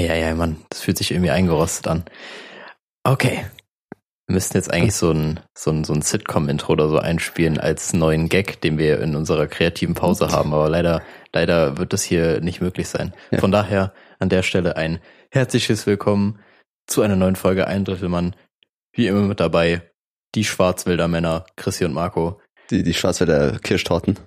Ja, ja, Mann, das fühlt sich irgendwie eingerostet an. Okay. Wir müssten jetzt eigentlich so ein, so ein, so ein Sitcom-Intro oder so einspielen als neuen Gag, den wir in unserer kreativen Pause haben. Aber leider, leider wird das hier nicht möglich sein. Ja. Von daher an der Stelle ein herzliches Willkommen zu einer neuen Folge Ein Drittelmann. Wie immer mit dabei die Schwarzwälder Männer, Chrissy und Marco. Die, die Schwarzwälder Kirschtorten.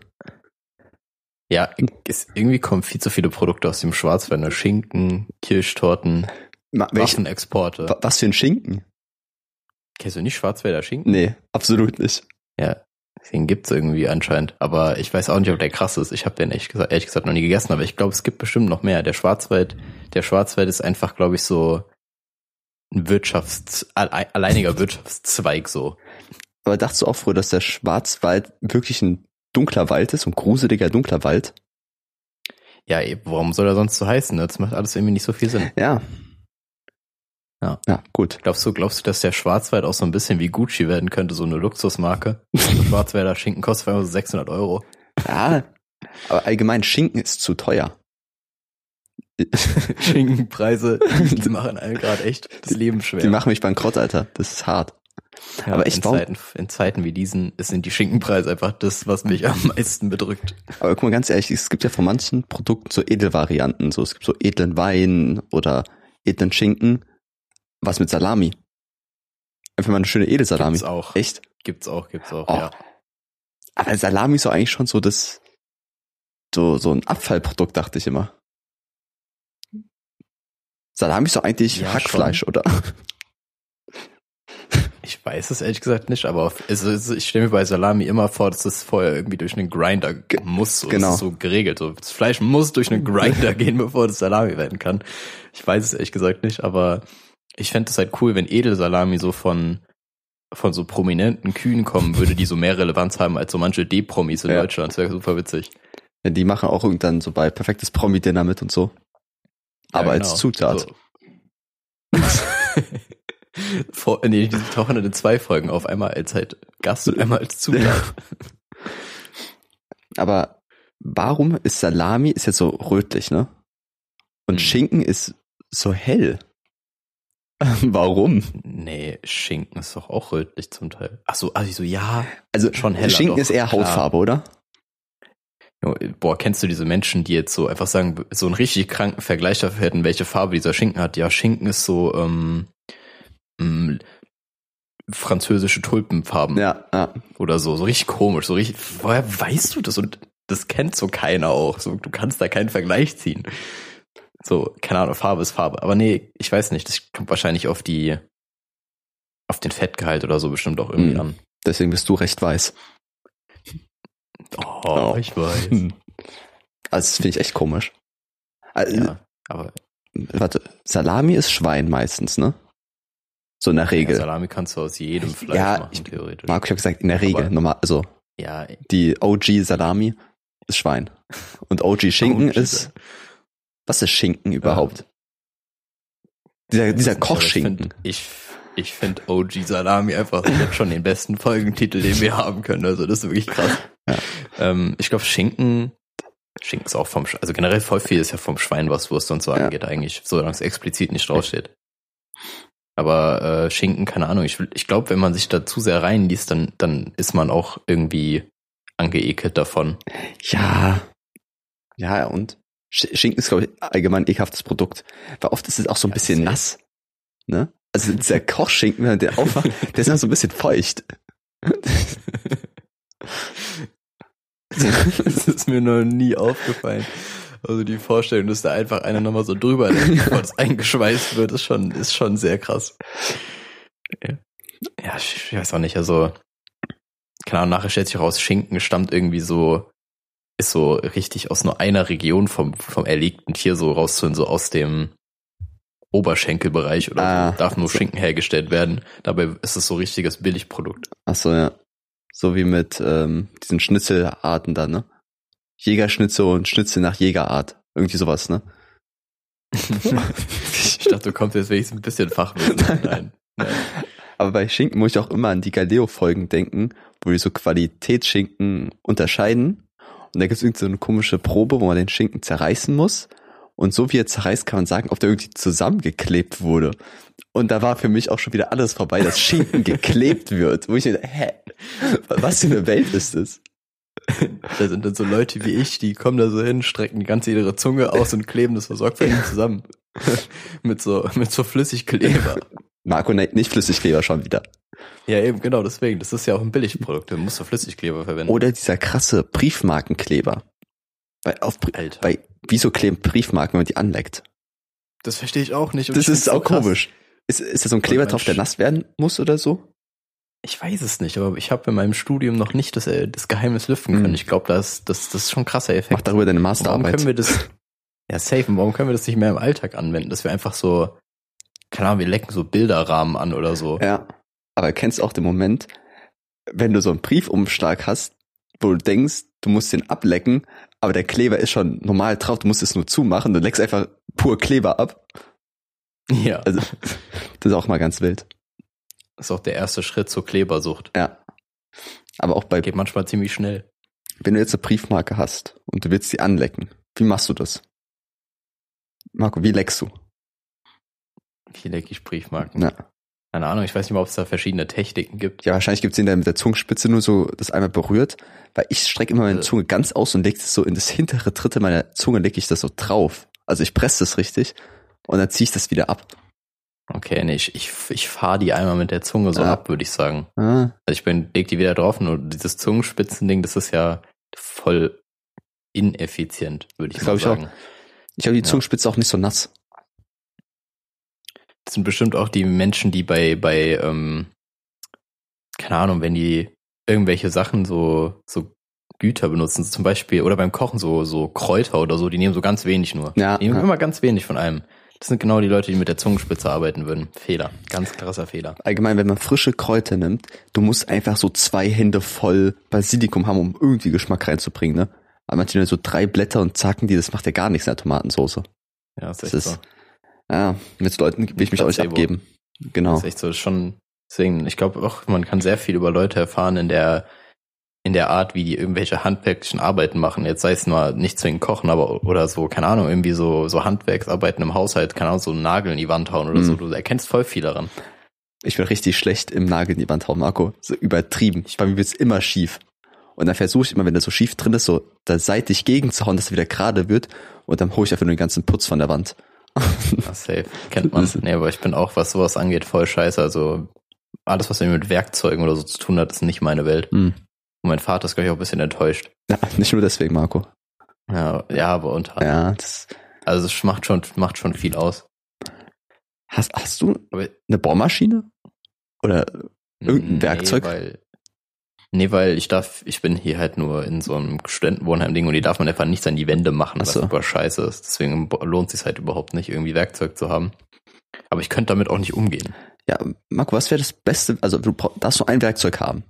Ja, es, irgendwie kommen viel zu viele Produkte aus dem Schwarzwald. Schinken, Kirschtorten, welch- Waffenexporte. wa- was für ein Schinken? Kennst du nicht Schwarzwälder Schinken? Nee, absolut nicht. Ja, den gibt's irgendwie anscheinend. Aber ich weiß auch nicht, ob der krass ist. Ich habe den ehrlich gesagt, ehrlich gesagt noch nie gegessen, aber ich glaube, es gibt bestimmt noch mehr. Der Schwarzwald, der Schwarzwald ist einfach, glaube ich, so ein Wirtschafts-, alle- alleiniger Wirtschaftszweig so. Aber dachtest du auch früher, dass der Schwarzwald wirklich ein dunkler Wald ist, ein gruseliger dunkler Wald? Ja, warum soll er sonst so heißen? Das macht alles irgendwie nicht so viel Sinn. Ja. Ja. Ja, gut. Glaubst du, glaubst du, dass der Schwarzwald auch so ein bisschen wie Gucci werden könnte, so eine Luxusmarke? So Schwarzwälder Schinken kostet einfach so 600 Euro. Ja, aber allgemein Schinken ist zu teuer. Schinkenpreise, die, die machen einem gerade echt das Leben schwer. Die machen mich bankrott, Alter. Das ist hart. Ja, aber echt, in warum- Zeiten, in Zeiten wie diesen sind die Schinkenpreise einfach das, was mich am meisten bedrückt. Aber guck mal, ganz ehrlich, es gibt ja von manchen Produkten so Edelvarianten. So, es gibt so edlen Wein oder edlen Schinken. Was mit Salami? Einfach mal eine schöne Edelsalami. Gibt's auch. Echt? Gibt's auch, gibt's auch, Oh. ja. Aber Salami ist so eigentlich schon so das, so, so ein Abfallprodukt, dachte ich immer. Salami ist doch eigentlich Ja, Hackfleisch, oder? Ich weiß es ehrlich gesagt nicht, aber auf, also, also ich stelle mir bei Salami immer vor, dass das vorher irgendwie durch einen Grinder muss. So, genau. Das ist so geregelt. So, das Fleisch muss durch einen Grinder gehen, bevor das Salami werden kann. Ich weiß es ehrlich gesagt nicht, aber ich fände es halt cool, wenn Edelsalami so von von so prominenten Kühen kommen würde, die so mehr Relevanz haben als so manche D-Promis in Ja. Deutschland. Das wäre super witzig. Ja, die machen auch irgendwann so bei perfektes Promi-Dinner mit und so. Ja, Aber genau. als Zutat. So. Vor, nee, die tauchen dann in zwei Folgen auf. Einmal als halt Gast und einmal als Zutat. Aber warum ist Salami ist jetzt so rötlich, ne? Und Hm. Schinken ist so hell. warum? Nee, Schinken ist doch auch rötlich zum Teil. Ach so, also ich so, ja. Also Schon heller Schinken doch, ist eher klar. Hautfarbe, oder? Boah, kennst du diese Menschen, die jetzt so einfach sagen, so einen richtig kranken Vergleich dafür hätten, welche Farbe dieser Schinken hat? Ja, Schinken ist so ähm, französische Tulpenfarben Ja, ja. oder so, so richtig komisch, so richtig. Woher weißt du das? Und das kennt so keiner auch. So, du kannst da keinen Vergleich ziehen. So, keine Ahnung, Farbe ist Farbe. Aber nee, ich weiß nicht. Das kommt wahrscheinlich auf die, auf den Fettgehalt oder so bestimmt auch irgendwie Hm. an. Deswegen bist du recht weiß. Oh, Oh. ich weiß. Hm. Also das finde ich echt komisch. Also, Ja, aber Warte, Salami ist Schwein meistens, ne? So in der ja, Regel. Salami kannst du aus jedem Fleisch Ja, machen, ich- theoretisch. Marco, ich habe gesagt, in der Regel. Aber- Normal, also ja, die OG Salami ist Schwein. Und OG Schinken OG ist. Was ist Schinken überhaupt? Dieser, dieser aber Kochschinken. Ich finde ich find OG Salami einfach jetzt schon den besten Folgentitel, den wir haben können. Also das ist wirklich krass. Ja. Ähm, ich glaube, Schinken, Schinken ist auch vom, Sch- also generell voll viel ist ja vom Schwein, was Wurst und so Ja. angeht eigentlich, solange es explizit nicht draufsteht. Aber äh, Schinken, keine Ahnung, ich, ich glaube, wenn man sich da zu sehr reinliest, dann, dann ist man auch irgendwie angeekelt davon. Ja. Ja, und Sch- Schinken ist, glaube ich, allgemein ein ekelhaftes Produkt. Weil oft ist es auch so ein Ja, bisschen nass. Ne? Also dieser Kochschinken, wenn man den aufmacht, der ist immer so ein bisschen feucht. Das ist mir noch nie aufgefallen. Also die Vorstellung, dass da einfach einer nochmal so drüber das eingeschweißt wird, ist schon, ist schon sehr krass. Ja, ich weiß auch nicht, also, keine Ahnung, nachher stellt sich raus, Schinken stammt irgendwie so, ist so richtig aus nur einer Region vom, vom erlegten Tier so rauszuholen, so aus dem Oberschenkelbereich oder Ah, so. Darf nur so. Schinken hergestellt werden. Dabei ist es so richtiges Billigprodukt. Ach so, ja. So wie mit ähm, diesen Schnitzelarten da, ne? Jägerschnitzel und Schnitzel nach Jägerart. Irgendwie sowas, ne? Ich dachte, du kommst jetzt wenigstens ein bisschen Fachwissen. Nein. Nein. Aber bei Schinken muss ich auch immer an die Galileo-Folgen denken, wo die so Qualitätsschinken unterscheiden. Und da gibt es irgendeine so eine komische Probe, wo man den Schinken zerreißen muss. Und so wie er zerreißt, kann man sagen, ob der irgendwie zusammengeklebt wurde. Und da war für mich auch schon wieder alles vorbei, dass Schinken geklebt wird. Wo ich mir, hä? Was für eine Welt ist das? Da sind dann so Leute wie ich, die kommen da so hin, strecken die ganze ihre Zunge aus und kleben das so sorgfältig zusammen. mit so, mit so Flüssigkleber. Marco, ne, nicht Flüssigkleber schon wieder. Ja, eben, genau, deswegen. Das ist ja auch ein Billigprodukt. Da musst du Flüssigkleber verwenden. Oder dieser krasse Briefmarkenkleber. Bei, auf, Alter. bei, wieso kleben Briefmarken, wenn man die anleckt? Das verstehe ich auch nicht. Das ist so auch krass. komisch. Ist, ist da so ein Kleber drauf, der nass werden muss oder so? Ich weiß es nicht, aber ich habe in meinem Studium noch nicht das, äh, das Geheimnis lüften können. Mhm. Ich glaube, das, das, das ist schon ein krasser Mach Effekt. darüber deine Warum Masterarbeit. können wir das, ja, safe, und warum können wir das nicht mehr im Alltag anwenden, dass wir einfach so, keine Ahnung, wir lecken so Bilderrahmen an oder so. Ja. Aber kennst du auch den Moment, wenn du so einen Briefumschlag hast, wo du denkst, du musst den ablecken, aber der Kleber ist schon normal drauf, du musst es nur zumachen, du leckst einfach pur Kleber ab. Ja, Also, das ist auch mal ganz wild. Das ist auch der erste Schritt zur Klebersucht. Ja. Aber auch bei, Geht manchmal ziemlich schnell. wenn du jetzt eine Briefmarke hast und du willst sie anlecken, wie machst du das? Marco, wie leckst du? Wie lecke ich Briefmarken? Ja. Keine Ahnung, ich weiß nicht mal, ob es da verschiedene Techniken gibt. Ja, wahrscheinlich gibt's den, der mit der Zungenspitze nur so das einmal berührt, weil ich strecke immer meine Äh. Zunge ganz aus und leg das so in das hintere Dritte meiner Zunge, leg ich das so drauf. Also ich presse das richtig und dann ziehe ich das wieder ab. Okay, nee, ich, ich, ich fahre die einmal mit der Zunge so Ja. ab, würde ich sagen. Ah, Also ich bin, leg die wieder drauf, nur dieses Zungenspitzending, das ist ja voll ineffizient, würde ich Das mal ich auch. sagen. ich habe die Ja. Zungenspitze auch nicht so nass. Das sind bestimmt auch die Menschen, die bei, bei, ähm, keine Ahnung, wenn die irgendwelche Sachen so, so Güter benutzen, zum Beispiel, oder beim Kochen so, so Kräuter oder so, die nehmen so ganz wenig nur. Ja, Die nehmen ja. immer ganz wenig von allem. Das sind genau die Leute, die mit der Zungenspitze arbeiten würden. Fehler. Ganz krasser Fehler. Allgemein, wenn man frische Kräuter nimmt, du musst einfach so zwei Hände voll Basilikum haben, um irgendwie Geschmack reinzubringen, ne? Aber manche nehmen so drei Blätter und zacken die, das macht ja gar nichts in der Tomatensauce. Ja, das ist echt Das ist- so. Ja, mit Leuten will ich mich auch nicht Placebo. abgeben. Genau. Das ist echt so, das ist schon, deswegen, ich glaube auch, man kann sehr viel über Leute erfahren in der, in der Art, wie die irgendwelche handwerklichen Arbeiten machen. Jetzt sei es nur nicht zwingend kochen, aber, oder so, keine Ahnung, irgendwie so, so Handwerksarbeiten im Haushalt, keine Ahnung, so einen Nagel in die Wand hauen oder Mhm. so. Du erkennst voll viel daran. Ich bin richtig schlecht im Nagel in die Wand hauen, Marco. So übertrieben. Bei mir wird's immer schief. Und dann versuche ich immer, wenn das so schief drin ist, so da seitlich gegenzuhauen, dass er wieder gerade wird. Und dann hole ich einfach nur den ganzen Putz von der Wand. Ja, safe. Kennt man. Nee, aber ich bin auch, was sowas angeht, voll scheiße. Also, alles, was irgendwie mit Werkzeugen oder so zu tun hat, ist nicht meine Welt. Hm. Und mein Vater ist, glaube ich, auch ein bisschen enttäuscht. Ja, nicht nur deswegen, Marco. Ja, ja, aber unter anderem. Ja, das. Also, es macht schon, macht schon viel aus. Hast, hast du eine Bohrmaschine? Oder Irgendein Nee, Werkzeug? Weil, nee, weil ich darf, ich bin hier halt nur in so einem Studentenwohnheim-Ding und die darf man einfach nicht an die Wände machen, Ach was so. super scheiße ist. Deswegen lohnt sich halt überhaupt nicht, irgendwie Werkzeug zu haben. Aber ich könnte damit auch nicht umgehen. ja, Marco, was wäre das Beste? Also du darfst nur ein Werkzeug haben.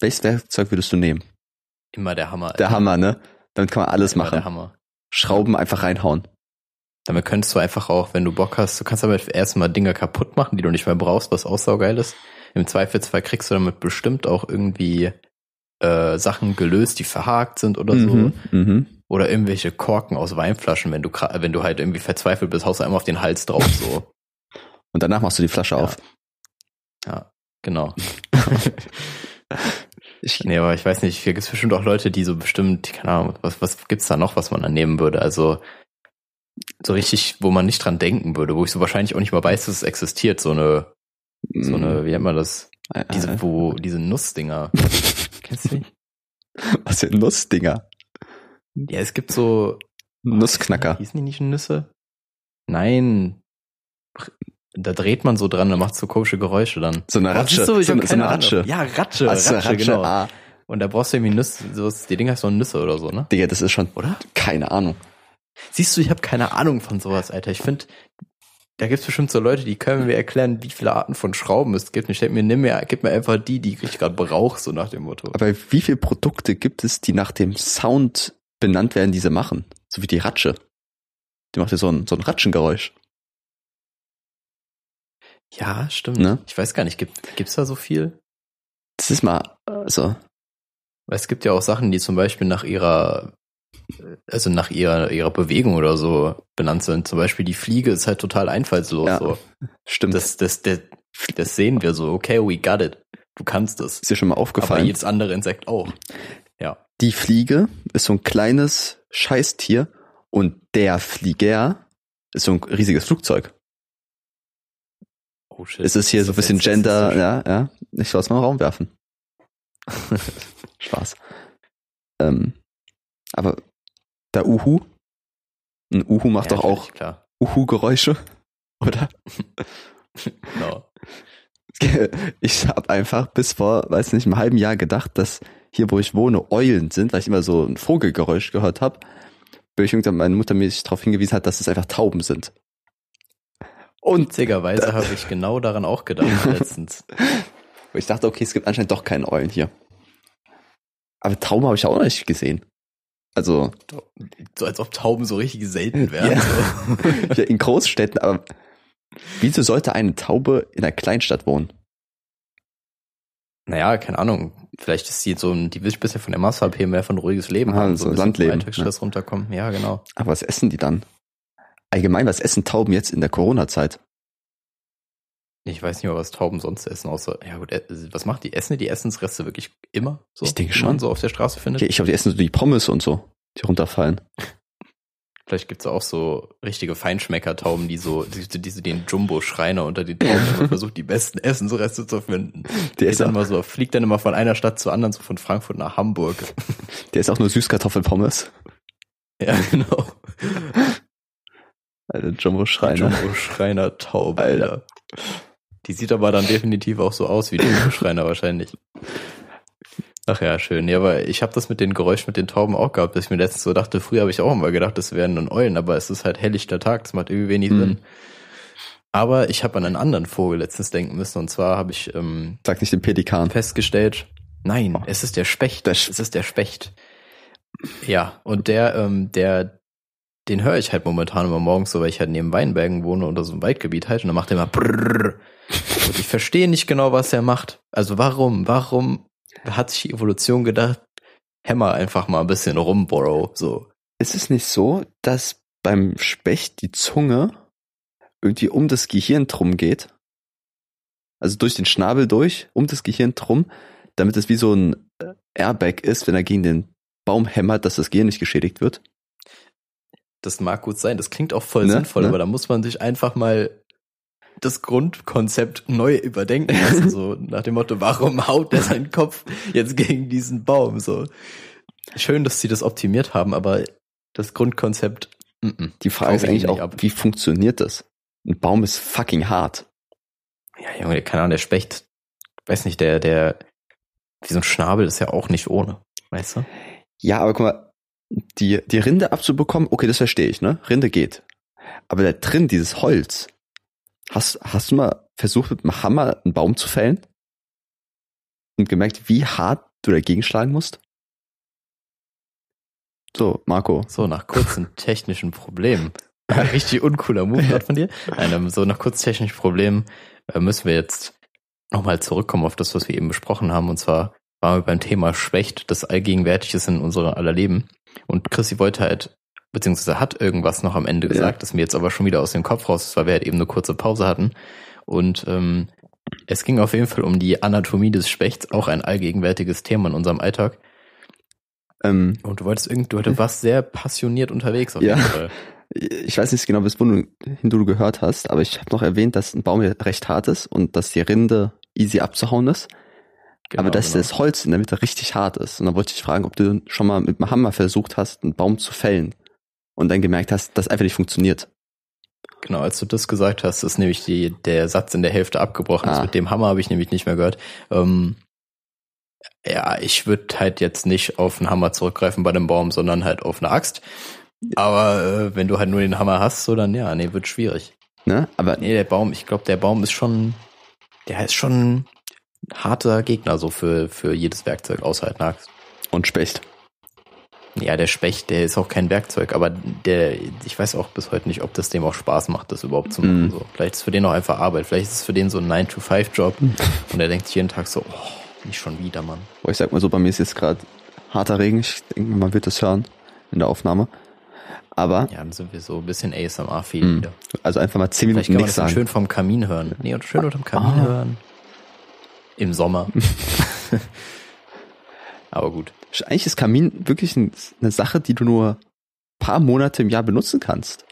Welches Werkzeug würdest du nehmen? Immer der Hammer. Der Hammer, ne? Damit kann man alles Immer machen. Der Hammer. Schrauben einfach reinhauen. Damit könntest du einfach auch, wenn du Bock hast, du kannst damit erstmal Dinge kaputt machen, die du nicht mehr brauchst, was auch saugeil ist. Im Zweifelsfall kriegst du damit bestimmt auch irgendwie äh, Sachen gelöst, die verhakt sind oder so. Mhm, mhm. Oder irgendwelche Korken aus Weinflaschen, wenn du wenn du halt irgendwie verzweifelt bist, haust du einmal auf den Hals drauf so. Und danach machst du die Flasche Ja. auf. Ja, genau. Ich, Nee, aber ich weiß nicht, hier gibt's bestimmt auch Leute, die so bestimmt, keine Ahnung, was, was gibt's da noch, was man da nehmen würde? Also so richtig, wo man nicht dran denken würde, wo ich so wahrscheinlich auch nicht mal weiß, dass es existiert, so eine, so eine, wie nennt man das? äh, Diese, wo, diese Nussdinger. Kennst du die? was für Nussdinger. Ja, es gibt so. Nussknacker. Hießen die nicht Nüsse? Nein. Da dreht man so dran, dann macht so komische Geräusche dann. So eine Ratsche. so, eine- so keine eine Ahnung. Ratsche. Ja, Ratsche, so, Ratsche, genau. Ah, Und da brauchst du irgendwie Nüsse, so, die Dinger ist so Nüsse oder so, ne? Digga, das ist schon Oder? keine Ahnung. Siehst du, ich habe keine Ahnung von sowas, Alter. Ich finde, da gibt's bestimmt so Leute, die können mir erklären, wie viele Arten von Schrauben es gibt. Und ich denke mir, nimm mir, gib mir einfach die, die ich gerade brauche, so nach dem Motto. Aber wie viele Produkte gibt es, die nach dem Sound benannt werden, die sie machen? So wie die Ratsche. Die macht ja so ein, so ein Ratschengeräusch. Ja, stimmt. Ne? Ich weiß gar nicht, gibt, gibt's da so viel? Das ist mal, also, Weil es gibt ja auch Sachen, die zum Beispiel nach ihrer also nach ihrer, ihrer Bewegung oder so benannt sind. Zum Beispiel die Fliege ist halt total einfallslos. Ja, so. Stimmt. Das, das, das, das sehen wir so. Okay, we got it. Du kannst es. ist dir schon mal Aber aufgefallen. jedes andere Insekt auch. Ja. Die Fliege ist so ein kleines Scheißtier und der Flieger ist so ein riesiges Flugzeug. Oh shit. Es ist hier so ein bisschen Gender, ja, ja. Ich soll es mal den Raum werfen. Spaß. Ähm, aber der Uhu, ein Uhu macht Ja, doch auch. Uhu-Geräusche, oder? Genau. Ich habe einfach bis vor, weiß nicht, einem halben Jahr gedacht, dass hier, wo ich wohne, Eulen sind, weil ich immer so ein Vogelgeräusch gehört habe. Bis ich irgendwann meine Mutter mich darauf hingewiesen hat, dass es einfach Tauben sind. Und Witzigerweise habe ich genau daran auch gedacht letztens. ich dachte, okay, es gibt anscheinend doch keine Eulen hier. Aber Tauben habe ich auch noch nicht gesehen. Also So als ob Tauben so richtig selten wären. Ja. So. ja, in Großstädten, aber wieso sollte eine Taube in einer Kleinstadt wohnen? Naja, keine Ahnung. Vielleicht ist sie so ein, die will sich bisher von der Masse abheben, mehr von ruhiges Leben Ah, haben, so ein bisschen Landleben, Alltagsstress runterkommen. Ja, genau. Aber was essen die dann? Allgemein, was essen Tauben jetzt in der Corona-Zeit? Ich weiß nicht mal, was Tauben sonst essen, außer, ja gut, äh, was macht die? Essen die Essensreste wirklich immer? So, Ich denke die man schon. so auf der Straße findet? Ich glaube, die essen so die Pommes und so, die runterfallen. Vielleicht gibt's auch so richtige Feinschmecker-Tauben, die so, die, die so den Jumbo-Schreiner unter den Tauben immer versucht, die besten Essensreste zu finden. Der ist, dann immer so, fliegt dann immer von einer Stadt zur anderen, so von Frankfurt nach Hamburg. der ist auch nur Süßkartoffelpommes. Ja, genau. Alter, Jumbo Schreiner. Jumbo-Schreiner-Taube, Alter. Die sieht aber dann definitiv auch so aus wie die Jumbo-Schreiner wahrscheinlich. Ach ja, schön. Ja, aber ich habe das mit den Geräuschen mit den Tauben auch gehabt, dass ich mir letztens so dachte, früher habe ich auch immer gedacht, das wären dann Eulen, aber es ist halt helllichter Tag, das macht irgendwie wenig Mhm. Sinn. Aber ich habe an einen anderen Vogel letztens denken müssen und zwar habe ich ähm, Sag nicht den Pelikan. festgestellt, nein, Oh. es ist der Specht. Der Sch- es ist der Specht. Ja, und der, ähm, der, den höre ich halt momentan immer morgens so, weil ich halt neben Weinbergen wohne oder so ein Waldgebiet halt und dann macht er immer brrrr. Und ich verstehe nicht genau, was er macht. Also warum, warum hat sich die Evolution gedacht, hämmer einfach mal ein bisschen rum, Bro, so. Ist es nicht so, dass beim Specht die Zunge irgendwie um das Gehirn drum geht? Also durch den Schnabel durch, um das Gehirn drum, damit es wie so ein Airbag ist, wenn er gegen den Baum hämmert, dass das Gehirn nicht geschädigt wird? Das mag gut sein, das klingt auch voll Ne, sinnvoll, ne? aber da muss man sich einfach mal das Grundkonzept neu überdenken lassen, so nach dem Motto, warum haut er seinen Kopf jetzt gegen diesen Baum, so. Schön, dass sie das optimiert haben, aber das Grundkonzept, mm -mm. Die Frage ist eigentlich auch, ab. wie funktioniert das? Ein Baum ist fucking hart. ja, Junge, keine Ahnung, der Specht, weiß nicht, der, der, wie so ein Schnabel ist ja auch nicht ohne, weißt du? Ja, aber guck mal, die, die Rinde abzubekommen, okay, das verstehe ich, ne? Rinde geht. Aber da drin, dieses Holz, hast, hast du mal versucht, mit dem Hammer einen Baum zu fällen? Und gemerkt, wie hart du dagegen schlagen musst? So, Marco. So, nach kurzen technischen Problemen. Richtig uncooler Move gerade von dir. Nein, ähm, so nach kurz technischen Problemen äh, müssen wir jetzt nochmal zurückkommen auf das, was wir eben besprochen haben. Und zwar waren wir beim Thema Schwächt, das allgegenwärtig ist in unserem aller Leben. Und Chrissy wollte halt, beziehungsweise hat irgendwas noch am Ende Ja. gesagt, das mir jetzt aber schon wieder aus dem Kopf raus ist, weil wir halt eben eine kurze Pause hatten. Und ähm, es ging auf jeden Fall um die Anatomie des Spechts, auch ein allgegenwärtiges Thema in unserem Alltag. Ähm, Und du wolltest irgendwie, du warst sehr passioniert unterwegs auf Ja. jeden Fall. ich weiß nicht genau, bis wohin du gehört hast, aber ich habe noch erwähnt, dass ein Baum recht hart ist und dass die Rinde easy abzuhauen ist. Genau, aber dass genau. das Holz in der Mitte richtig hart ist. Und dann wollte ich dich fragen, ob du schon mal mit dem Hammer versucht hast, einen Baum zu fällen und dann gemerkt hast, dass einfach nicht funktioniert. Genau, als du das gesagt hast, ist nämlich die, der Satz in der Hälfte abgebrochen. Das Ah. mit dem Hammer habe ich nämlich nicht mehr gehört. Ähm, ja, ich würde halt jetzt nicht auf einen Hammer zurückgreifen bei dem Baum, sondern halt auf eine Axt. Aber äh, wenn du halt nur den Hammer hast, so dann ja, nee, wird schwierig. Ne? Aber Nee, der Baum, ich glaube, der Baum ist schon, der ist schon harter Gegner so für, für jedes Werkzeug außer halt Axt. und Specht. Ja, der Specht, der ist auch kein Werkzeug, aber der, ich weiß auch bis heute nicht, ob das dem auch Spaß macht, das überhaupt zu machen. Mm. So. Vielleicht ist es für den auch einfach Arbeit, vielleicht ist es für den so ein 9-to-5-Job und er denkt sich jeden Tag so, oh, nicht schon wieder, Mann. Boah, ich sag mal so, bei mir ist jetzt gerade harter Regen. Ich denke, man wird das hören. in der Aufnahme. Aber, Ja, dann sind wir so ein bisschen ASMR-fähig mh, wieder. also einfach mal zehn Vielleicht Minuten kann man nichts sagen. schön vom Kamin hören. Nee, und schön unterm Kamin Ah. hören. Im Sommer. Aber gut. Eigentlich ist Kamin wirklich ein, eine Sache, die du nur paar Monate im Jahr benutzen kannst.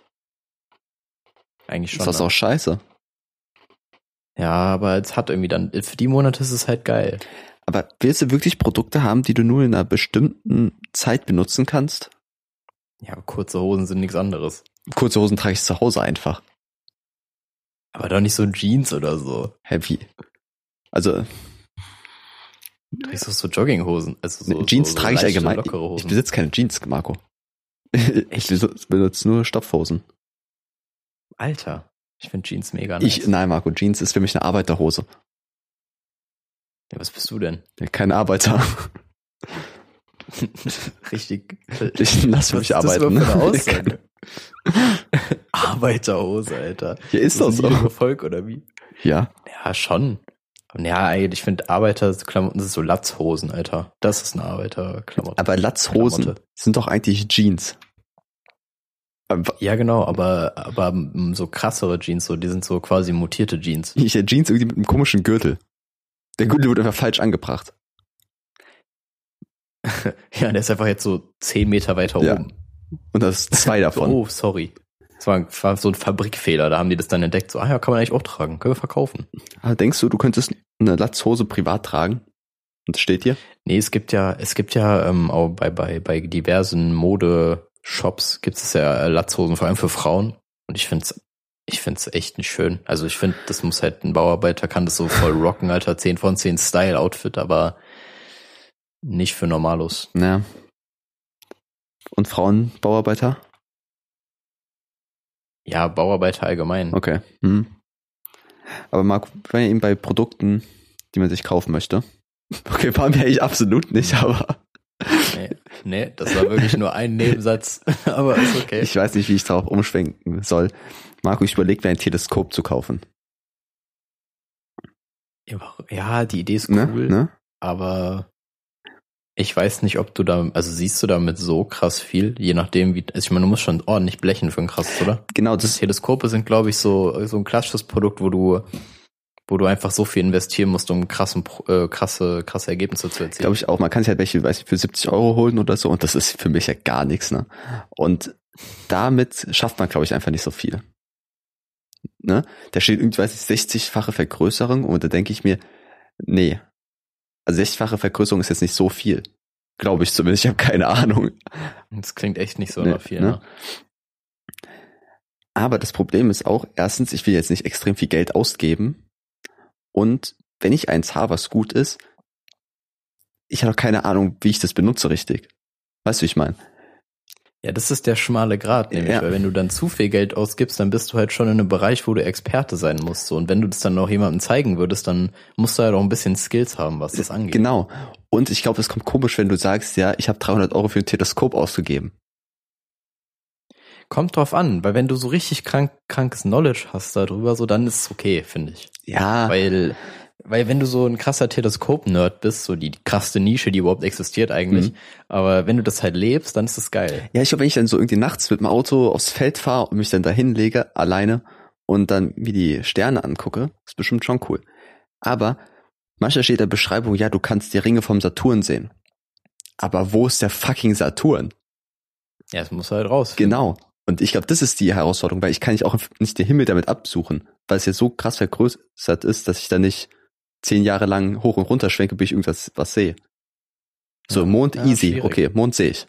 Eigentlich schon. ist das ne? auch scheiße. Ja, aber es hat irgendwie dann, für die Monate ist es halt geil. Aber willst du wirklich Produkte haben, die du nur in einer bestimmten Zeit benutzen kannst? Ja, kurze Hosen sind nichts anderes. Kurze Hosen trage ich zu Hause einfach. Aber doch nicht so Jeans oder so. Heavy. Also Du trägst doch so Jogginghosen. Also so, Jeans so, so trage ich allgemein. Ich Hosen. besitze keine Jeans, Marco. Ich benutze nur Stoffhosen. Alter, ich finde Jeans mega nice. Ich, nein, Marco, Jeans ist für mich eine Arbeiterhose. ja, was bist du denn? Kein Arbeiter. Richtig. Ich lass für Was mich das arbeiten. überhaupt für eine Aussage? Arbeiterhose, Alter. Hier ist das das so. Volk oder wie? Ja. Ja, schon. Ja, eigentlich, ich finde Arbeiterklamotten sind so Latzhosen, Alter. Das ist eine Arbeiterklamotte. Aber Latzhosen Klamotte. sind doch eigentlich Jeans. Aber Ja, genau, aber, aber mm, so krassere Jeans, so, die sind so quasi mutierte Jeans. Ich Jeans irgendwie mit einem komischen Gürtel. Der Gürtel wird einfach falsch angebracht. Ja, der ist einfach jetzt so zehn Meter weiter Ja. oben. Und das ist zwei davon. Oh, sorry. Das war, war so ein Fabrikfehler, da haben die das dann entdeckt. So, ah ja, kann man eigentlich auch tragen, können wir verkaufen. Aber denkst du, du könntest eine Latzhose privat tragen? Und es steht hier? Nee, es gibt ja, es gibt ja ähm, auch bei, bei, bei diversen Modeshops gibt es ja äh, Latzhosen, vor allem für Frauen. Und ich find's, ich find's echt nicht schön. Also ich finde, das muss halt ein Bauarbeiter kann das so voll rocken, Alter, 10 von 10 Style-Outfit, aber nicht für Normalos. Ja. Und Frauen, Bauarbeiter? Ja, Bauarbeiter allgemein. Okay. Hm. Aber waren ja eben bei Produkten, die man sich kaufen möchte. Okay, waren wir eigentlich absolut nicht, aber Nee, nee, das war wirklich nur ein Nebensatz, aber ist okay. ich weiß nicht, wie ich darauf umschwenken soll. Marco, ich überlege mir ein Teleskop zu kaufen. ja, die Idee ist Ne? cool, Ne? aber ich weiß nicht, ob du da, also siehst du damit so krass viel, je nachdem wie, also ich meine, du musst schon ordentlich blechen für ein krasses, oder? Genau, das Teleskope sind, glaube ich, so, so ein klassisches Produkt, wo du, wo du einfach so viel investieren musst, um krassen, äh, krasse, krasse Ergebnisse zu erzielen. glaube ich auch. Man kann sich halt welche, weiß ich, für 70 Euro holen oder so und das ist für mich ja gar nichts, ne? Und damit schafft man, glaube ich, einfach nicht so viel. Ne? Da steht irgendwie, weiß ich, 60-fache Vergrößerung und da denke ich mir, nee. Also 60-fache Vergrößerung ist jetzt nicht so viel. Glaube ich zumindest, ich habe keine Ahnung. Das klingt echt nicht so Nee, viel, ne? ne? Aber das Problem ist auch, erstens, ich will jetzt nicht extrem viel Geld ausgeben. Und wenn ich eins habe, was gut ist, ich habe auch keine Ahnung, wie ich das benutze richtig. Weißt du, wie ich meine? Ja, das ist der schmale Grat, nämlich, Ja. weil wenn du dann zu viel Geld ausgibst, dann bist du halt schon in einem Bereich, wo du Experte sein musst. So. Und wenn du das dann noch jemandem zeigen würdest, dann musst du halt auch ein bisschen Skills haben, was das angeht. Genau. Und ich glaube, es kommt komisch, wenn du sagst, ja, ich habe 300 Euro für ein Teleskop ausgegeben. Kommt drauf an, weil wenn du so richtig krank, krankes Knowledge hast darüber, so dann ist es okay, finde ich. Ja, Weil, weil wenn du so ein krasser Teleskop-Nerd bist, so die krasse Nische, die überhaupt existiert eigentlich, Mhm. aber wenn du das halt lebst, dann ist das geil. ja, ich glaube, wenn ich dann so irgendwie nachts mit dem Auto aufs Feld fahre und mich dann da hinlege, alleine, und dann mir die Sterne angucke, ist bestimmt schon cool. Aber manchmal steht in der Beschreibung, ja, du kannst die Ringe vom Saturn sehen. Aber wo ist der fucking Saturn? Ja, es muss halt raus. Genau. Und ich glaube, das ist die Herausforderung, weil ich kann nicht auch nicht den Himmel damit absuchen, weil es ja so krass vergrößert ist, dass ich da nicht zehn Jahre lang hoch und runter schwenke, bis ich irgendwas was sehe. So, Ja. Mond Ja, easy, schwierig. okay, Mond sehe ich.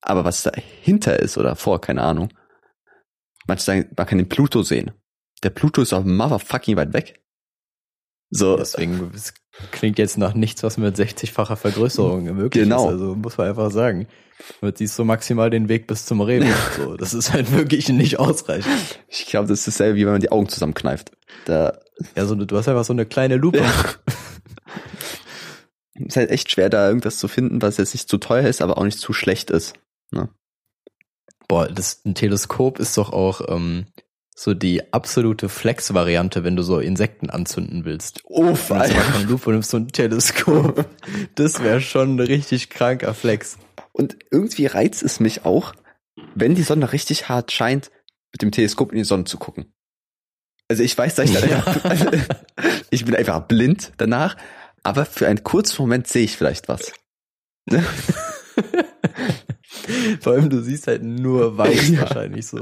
Aber was dahinter ist oder vor, keine Ahnung. Manche sagen, man kann den Pluto sehen. Der Pluto ist auch motherfucking weit weg. So, Deswegen es klingt jetzt nach nichts, was mit 60-facher Vergrößerung möglich Genau. ist. Also muss man einfach sagen. Du siehst so maximal den Weg bis zum Rewe. So, das ist halt wirklich nicht ausreichend. ich glaube, das ist dasselbe, wie wenn man die Augen zusammenkneift. Da Ja, so, du hast einfach so eine kleine Lupe. ist halt echt schwer, da irgendwas zu finden, was jetzt nicht zu teuer ist, aber auch nicht zu schlecht ist. Boah, das, ein Teleskop ist doch auch ähm, so die absolute Flex-Variante, wenn du so Insekten anzünden willst. Uff, nimmst aber keine Lupe, du nimmst so ein Teleskop. Das wäre schon ein richtig kranker Flex. Und irgendwie reizt es mich auch, wenn die Sonne richtig hart scheint, mit dem Teleskop in die Sonne zu gucken. Also ich weiß, dass ich, Ja. einfach, ich bin einfach blind danach, aber für einen kurzen Moment sehe ich vielleicht was. Vor allem, du siehst halt nur weiß Ja. wahrscheinlich so.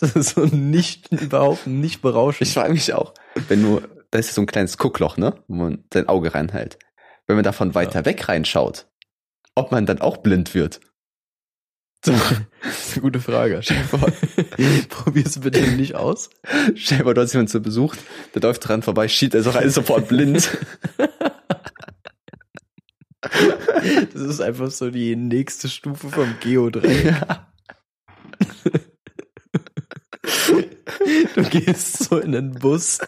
Das ist so nicht, überhaupt nicht berauschend. Ich frage mich auch, wenn du, da ist ja so ein kleines Guckloch, ne, wo man sein Auge reinhält. Wenn man davon weiter weg reinschaut, ob man dann auch blind wird. So, Das ist eine gute Frage. Probier's bitte nicht aus. mal, du hast jemanden so besucht, der läuft dran vorbei, schiebt er so rein, ist sofort blind. Das ist einfach so die nächste Stufe vom Geodreieck. ja. Du gehst so in einen Bus,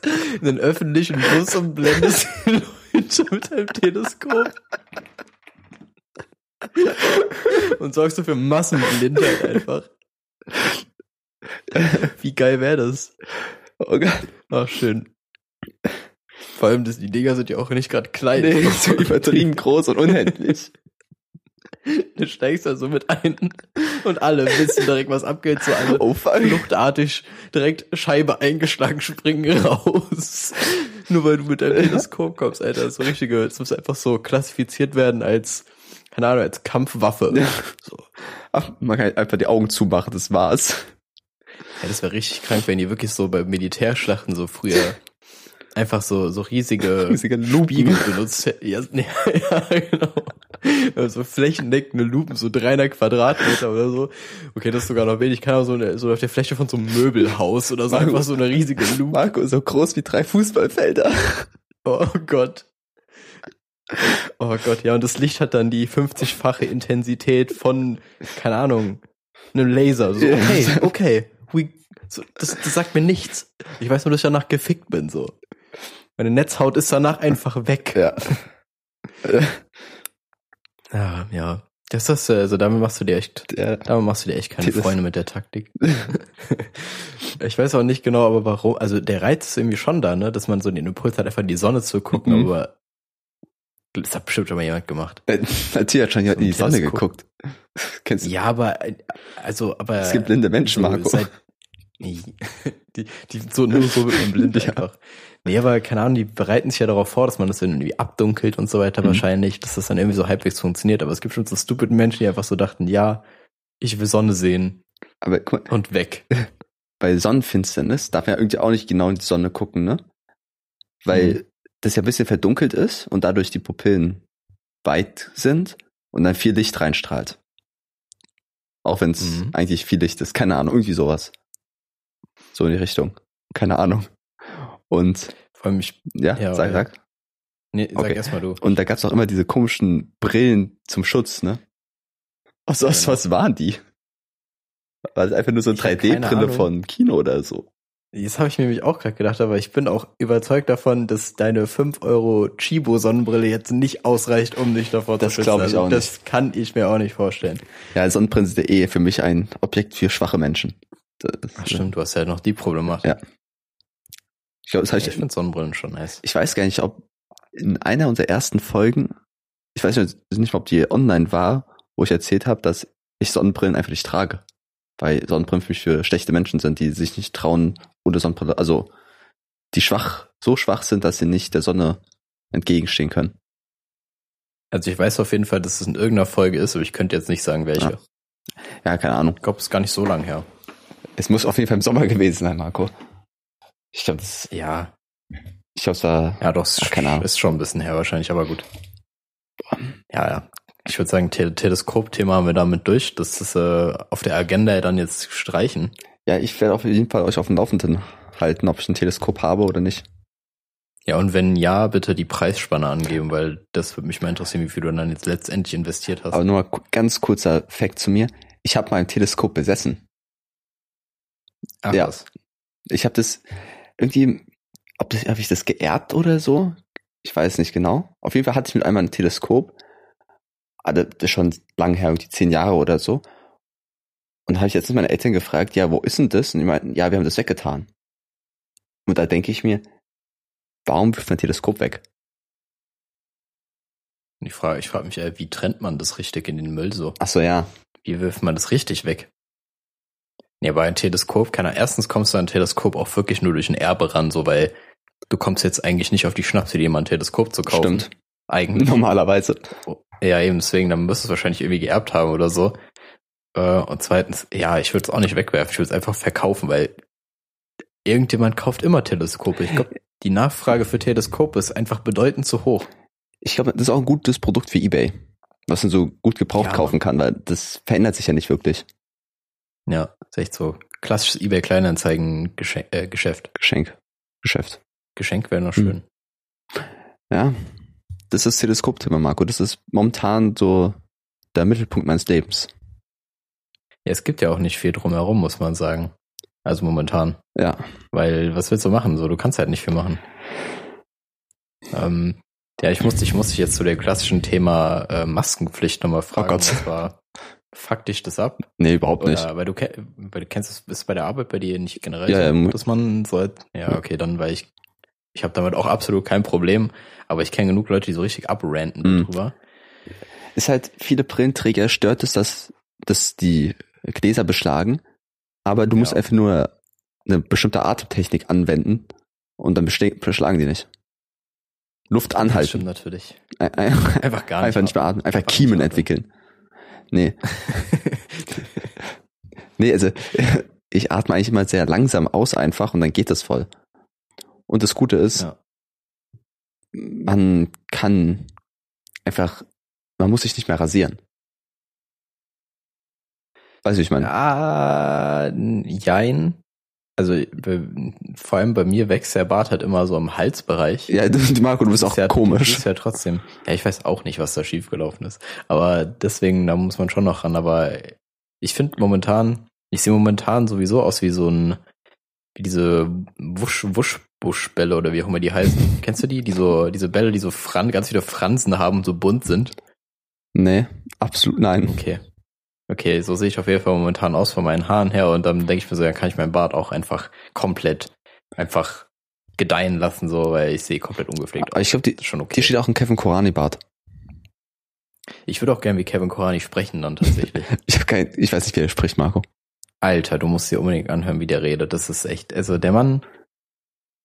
in einen öffentlichen Bus und blendest die Leute mit deinem Teleskop. Und sorgst du für Massenblindheit einfach. Wie geil wäre das? Oh Gott. Ach, schön. Vor allem, das, die Dinger sind ja auch nicht gerade klein. Nee, so übertrieben groß und unendlich. Du steigst da so mit ein und alle wissen direkt, was abgeht. So alle Oh fluchtartig direkt Scheibe eingeschlagen springen raus. Nur weil du mit deinem Teleskop kommst, Alter. Das ist so richtige, das muss einfach so klassifiziert werden als, keine Ahnung, als Kampfwaffe. Ja. So. Ach, man kann einfach die Augen zumachen, das war's. Ja, das wäre richtig krank, wenn die wirklich so bei Militärschlachten so früher einfach so, so riesige, Riesige Lupen. Benutzt hätten. Ja, nee, ja, genau. So flächendeckende Lupen, so 300 Quadratmeter oder so. Okay, das ist sogar noch wenig. Kann auch so, eine, so auf der Fläche von so einem Möbelhaus oder so einfach so eine riesige Lupe. Marco, so groß wie drei Fußballfelder. Oh Gott. Oh Gott, ja, und das Licht hat dann die 50-fache Intensität von, keine Ahnung, einem Laser. So, okay, okay. We, so, das, das sagt mir nichts. Ich weiß nur, dass ich danach gefickt bin, so. Meine Netzhaut ist danach einfach weg. Ja. Ja, ja. Das ist, also damit machst du dir echt, Der, damit machst du dir echt keine Das- Freunde mit der Taktik. ich weiß auch nicht genau, aber warum, also der Reiz ist irgendwie schon da, ne, dass man so den Impuls hat, einfach in die Sonne zu gucken, Mhm. aber das hat bestimmt schon mal jemand gemacht. äh, Natürlich hat schon jemand in die Sonne geguckt. Kennst du? Ja, aber, äh, also, aber. Es gibt blinde Menschen, Marco. seit-. Die, die so, nur so wird man blind Ja. einfach. Nee, aber keine Ahnung, die bereiten sich ja darauf vor, dass man das dann irgendwie abdunkelt und so weiter Mhm. wahrscheinlich, dass das dann irgendwie so halbwegs funktioniert. Aber es gibt schon so stupid Menschen, die einfach so dachten, ja, ich will Sonne sehen Aber guck mal, und weg. bei Sonnenfinsternis darf man ja irgendwie auch nicht genau in die Sonne gucken, ne? Weil Mhm. das ja ein bisschen verdunkelt ist und dadurch die Pupillen weit sind und dann viel Licht reinstrahlt. Auch wenn es Mhm. eigentlich viel Licht ist. Keine Ahnung, irgendwie sowas. So in die Richtung. Keine Ahnung. Und Vor allem, ich, ja, Ja, sag, ja. sag. nee, sag Okay. erst mal du. Und da gab's auch immer diese komischen Brillen zum Schutz, ne? Was, was, Genau. was waren die? War das einfach nur so eine Ich hab keine 3D-Brille Ahnung. von Kino oder so? Das habe ich mir nämlich auch gerade gedacht, aber ich bin auch überzeugt davon, dass deine 5 Euro Chibo Sonnenbrille jetzt nicht ausreicht, um dich davor Das zu schützen. glaub ich also, auch Das kann ich mir auch nicht vorstellen. Ja, Sonnenbrille ist eh für mich ein Objekt für schwache Menschen. Ach stimmt, du hast ja noch die Problematik. Ja. Ich glaube, das habe ich ich, finde Sonnenbrillen schon nice. ich weiß gar nicht, ob in einer unserer ersten Folgen, ich weiß nicht mal, ob die online war, wo ich erzählt habe, dass ich Sonnenbrillen einfach nicht trage. Weil Sonnenbrillen für mich für schlechte Menschen sind, die sich nicht trauen, ohne Sonnenbrille, also die schwach, so schwach sind, dass sie nicht der Sonne entgegenstehen können. Also ich weiß auf jeden Fall, dass es in irgendeiner Folge ist, aber ich könnte jetzt nicht sagen, welche. Ja. Ja, keine Ahnung. Ich glaube, es ist gar nicht so lang her. Es muss auf jeden Fall im Sommer gewesen sein, Marco. Ich glaube, das, Ja, ich glaube, es war, ja doch, Ach, keine Ahnung. ist schon ein bisschen her wahrscheinlich, aber gut. Ja, ja. Ich würde sagen, Te Teleskop-Thema haben wir damit durch. Das ist äh, auf der Agenda dann jetzt streichen. ja, ich werde auf jeden Fall euch auf dem Laufenden halten, ob ich ein Teleskop habe oder nicht. Ja, und wenn ja, bitte die Preisspanne angeben, weil das würde mich mal interessieren, wie viel du dann jetzt letztendlich investiert hast. Aber nur mal ganz kurzer Fact zu mir. Ich habe mal ein Teleskop besessen. Ach, ja. was. Ich habe das irgendwie, ob das, habe ich das geerbt oder so? Ich weiß nicht genau. Auf jeden Fall hatte ich mit einmal ein Teleskop. Ah, das ist schon lang her, irgendwie zehn Jahre oder so. Und da habe ich jetzt meine Eltern gefragt, ja, wo ist denn das? Und die meinten, ja, wir haben das weggetan. Und da denke ich mir, warum wirft man ein Teleskop weg? Und ich frage, ich frage mich, wie trennt man das richtig in den Müll so? Ach so, ja. Wie wirft man das richtig weg? Ja, bei einem Teleskop kann er, erstens kommst du an ein Teleskop auch wirklich nur durch ein Erbe ran, so weil du kommst jetzt eigentlich nicht auf die Schnapsidee, mal ein Teleskop zu kaufen. Stimmt. Eigentlich. Normalerweise. Ja, eben, deswegen, dann müsst du es wahrscheinlich irgendwie geerbt haben oder so. Äh, Und zweitens, ja, ich würde es auch nicht wegwerfen, ich würde es einfach verkaufen, weil irgendjemand kauft immer Teleskope. Ich glaube, die Nachfrage für Teleskope ist einfach bedeutend zu hoch. Ich glaube, das ist auch ein gutes Produkt für Ebay, was man so gut gebraucht Ja, kaufen kann, weil das verändert sich ja nicht wirklich. Ja, ist echt so klassisches eBay Kleinanzeigen Geschenk, äh, Geschäft. Geschenk. Geschäft. Geschenk wäre noch Hm. schön. Ja. Das ist das Teleskopthema, Marco. Das ist momentan so der Mittelpunkt meines Lebens. Ja, es gibt ja auch nicht viel drumherum, muss man sagen. Also momentan. Ja. Weil, was willst du machen? So, du kannst halt nicht viel machen. Ähm, ja, ich musste, ich musste dich jetzt zu der klassischen Thema äh, Maskenpflicht nochmal fragen. Gott. Was war, fuck dich das ab? Nee, überhaupt nicht. Oder, weil du, weil du kennst es, ist bei der Arbeit bei dir nicht generell Ja, so, ja, dass man so, ja, okay, dann, weil ich, ich habe damit auch absolut kein Problem, aber ich kenne genug Leute, die so richtig abranten Mhm. darüber. Ist halt, viele Brillenträger stört es, dass, dass die Gläser beschlagen, aber du musst Ja. einfach nur eine bestimmte Atemtechnik anwenden und dann beschlagen die nicht. Luft Das anhalten. stimmt natürlich. Ein- ein- Einfach gar nicht. einfach nicht mehr atmen, einfach Einfach Kiemen entwickeln. Nee. nee, also ich atme eigentlich immer sehr langsam aus einfach und dann geht das voll. Und das Gute ist, Ja. man kann einfach, man muss sich nicht mehr rasieren. Weißt du, wie ich meine? Ah, jein. Also vor allem bei mir wächst der Bart halt immer so im Halsbereich. Ja, du, Marco, du bist auch ja, komisch. ist ja trotzdem. Ja, ich weiß auch nicht, was da schiefgelaufen ist. Aber deswegen, da muss man schon noch ran. Aber ich finde momentan, ich sehe momentan sowieso aus wie so ein, wie diese Wusch, Wuschbuschbälle oder wie auch immer die heißen. Kennst du die? Die so, diese Bälle, die so Fran, ganz viele Fransen haben und so bunt sind. Nee, absolut nein. Okay. Okay, so sehe ich auf jeden Fall momentan aus von meinen Haaren her und dann denke ich mir so, dann kann ich meinen Bart auch einfach komplett einfach gedeihen lassen, so, weil ich sehe komplett ungepflegt Aber ich glaube, Das ist schon okay. dir steht auch ein Kevin Korani Bart. Ich würde auch gern wie Kevin Korani sprechen dann tatsächlich. Ich habe kein, ich weiß nicht, wie er spricht, Marco. Alter, du musst dir unbedingt anhören, wie der redet. Das ist echt, also der Mann,